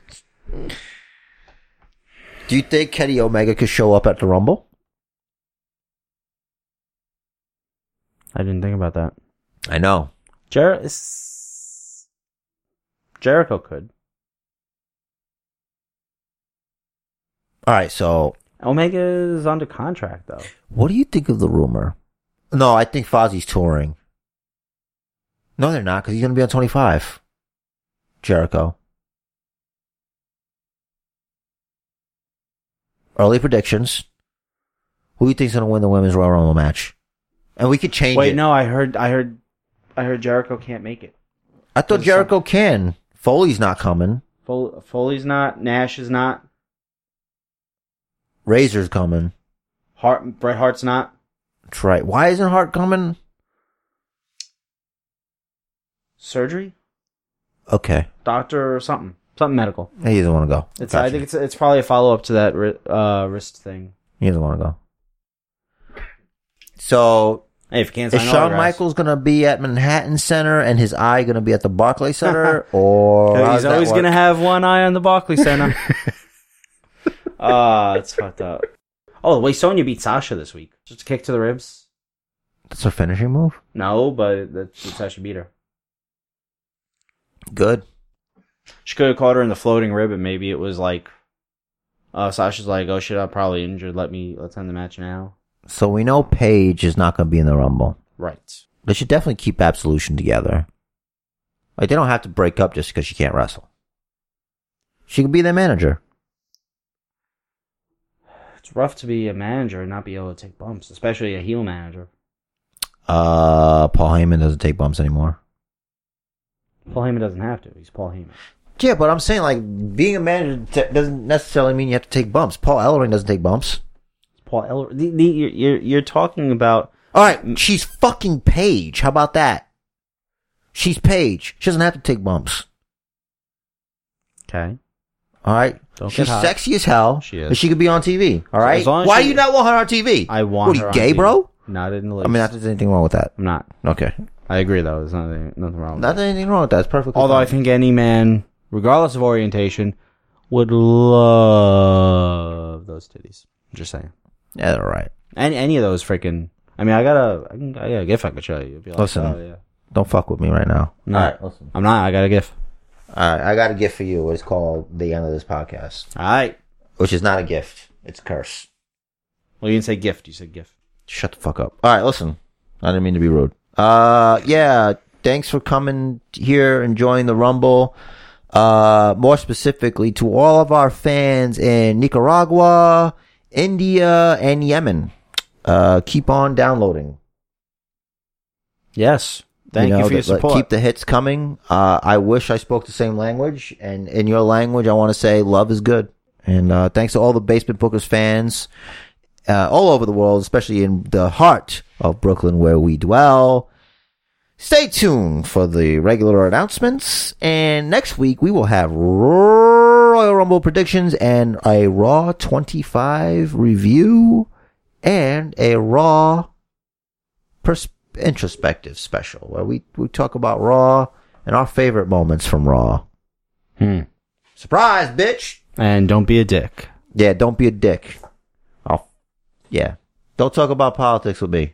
Do you think Kenny Omega could show up at the Rumble?
I didn't think about that.
I know.
Jer- Jericho could.
All right, so
Omega is under contract though.
what do you think of the rumor? No, I think Fozzy's touring. No, they're not, because he's going to be on 25. Jericho. Early predictions. Who do you think's going to win the women's Royal Rumble match? And we could change
Wait,
it.
no, I heard, I heard, I heard Jericho can't make it.
I thought
There's
Jericho can. Foley's not coming.
Fol- Foley's not. Nash is not.
Razor's coming.
Hart, Bret Hart's not.
That's right. Why isn't Hart coming?
Surgery?
Okay.
Doctor or something. Something medical.
He doesn't want to go.
It's, I think it's, it's probably a follow up to that ri- uh, wrist thing.
he doesn't want to go. So
if you can't
is Shawn
autographs-
Michaels going to be at Manhattan Center and his eye going to be at the Barclays [LAUGHS] Center, or
he's
that
always gonna have one eye on the Barclays Center. [LAUGHS] Ah, it's fucked up. Oh, wait, Sonya beat Sasha this week. Just a kick to the ribs.
That's her finishing move.
No, but that's, that's how beat her.
Good.
She could have caught her in the floating rib, and maybe it was like, uh, Sasha's like, "Oh shit, I'm probably injured. Let me let's end the match now."
So we know Paige is not going to be in the Rumble.
Right.
They should definitely keep Absolution together. Like they don't have to break up just because she can't wrestle. She could be their manager.
It's rough to be a manager and not be able to take bumps, especially a heel manager.
Uh, Paul Heyman doesn't take bumps anymore.
Paul Heyman doesn't have to. He's Paul Heyman.
Yeah, but I'm saying like being a manager t- doesn't necessarily mean you have to take bumps. Paul Ellering doesn't take bumps.
Paul Eller. The, the, you're, you're you're talking about
All right, she's fucking Paige. How about that? She's Paige. She doesn't have to take bumps.
okay.
All right,
Don't
she's sexy as hell.
She is.
and she could be on TV. All right, why
she-
do you not want her on TV?
I want.
What are you gay,
TV.
bro?
Not in the least.
I mean, not that there's anything wrong with that.
I'm not.
Okay,
I agree though. There's nothing nothing wrong. With
not
that.
there's anything wrong with that. It's perfectly.
Although I think any man, regardless of orientation, would love those titties. Just saying.
Yeah, they're all right.
Any any of those freaking. I mean, I got a, I, can, I got a gif I could show you. You'd be like,
Listen.
oh, yeah.
Don't fuck with me right now.
No.
All right, listen.
I'm not. I got a gif.
All right, I got a gift for you. It's called the end of this podcast,
All right.
which is not a gift. It's a curse.
Well, you didn't say gift. You said gif.
Shut the fuck up. All right, listen. I didn't mean to be rude. Uh, yeah. Thanks for coming here, enjoying the Rumble. Uh, more specifically to all of our fans in Nicaragua, India, and Yemen. Uh, keep on downloading.
Yes. Thank you,
know,
for your support.
Keep the hits coming. Uh, I wish I spoke the same language, and in your language, I want to say love is good. And uh, thanks to all the Basement Bookers fans uh, all over the world, especially in the heart of Brooklyn where we dwell. Stay tuned for the regular announcements, and next week we will have Royal Rumble predictions and a Raw 25 review and a Raw pers- introspective special where we, we talk about Raw and our favorite moments from Raw.
Hmm.
Surprise, bitch!
And don't be a dick.
Yeah, don't be a dick. Oh, yeah. Don't talk about politics with me.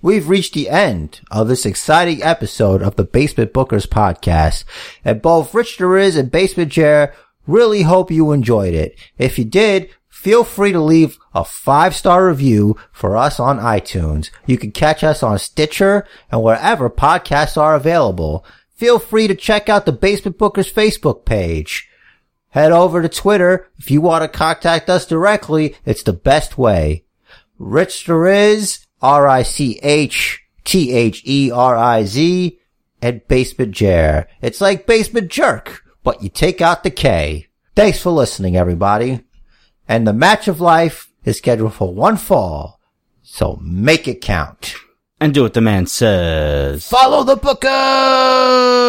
We've reached the end of this exciting episode of the Basement Bookers podcast, and both Rich the Riz and Basement Jer really hope you enjoyed it. If you did, feel free to leave a five star review for us on iTunes. You can catch us on Stitcher and wherever podcasts are available. Feel free to check out the Basement Bookers Facebook page. Head over to Twitter. If you want to contact us directly, it's the best way. Rich R-I-C-H-T-H-E-R-I-Z, and Basement Jer. It's like Basement Jerk, but you take out the K. Thanks for listening, everybody. And the match of life is scheduled for one fall, so make it count.
And do what the man says.
Follow the bookers!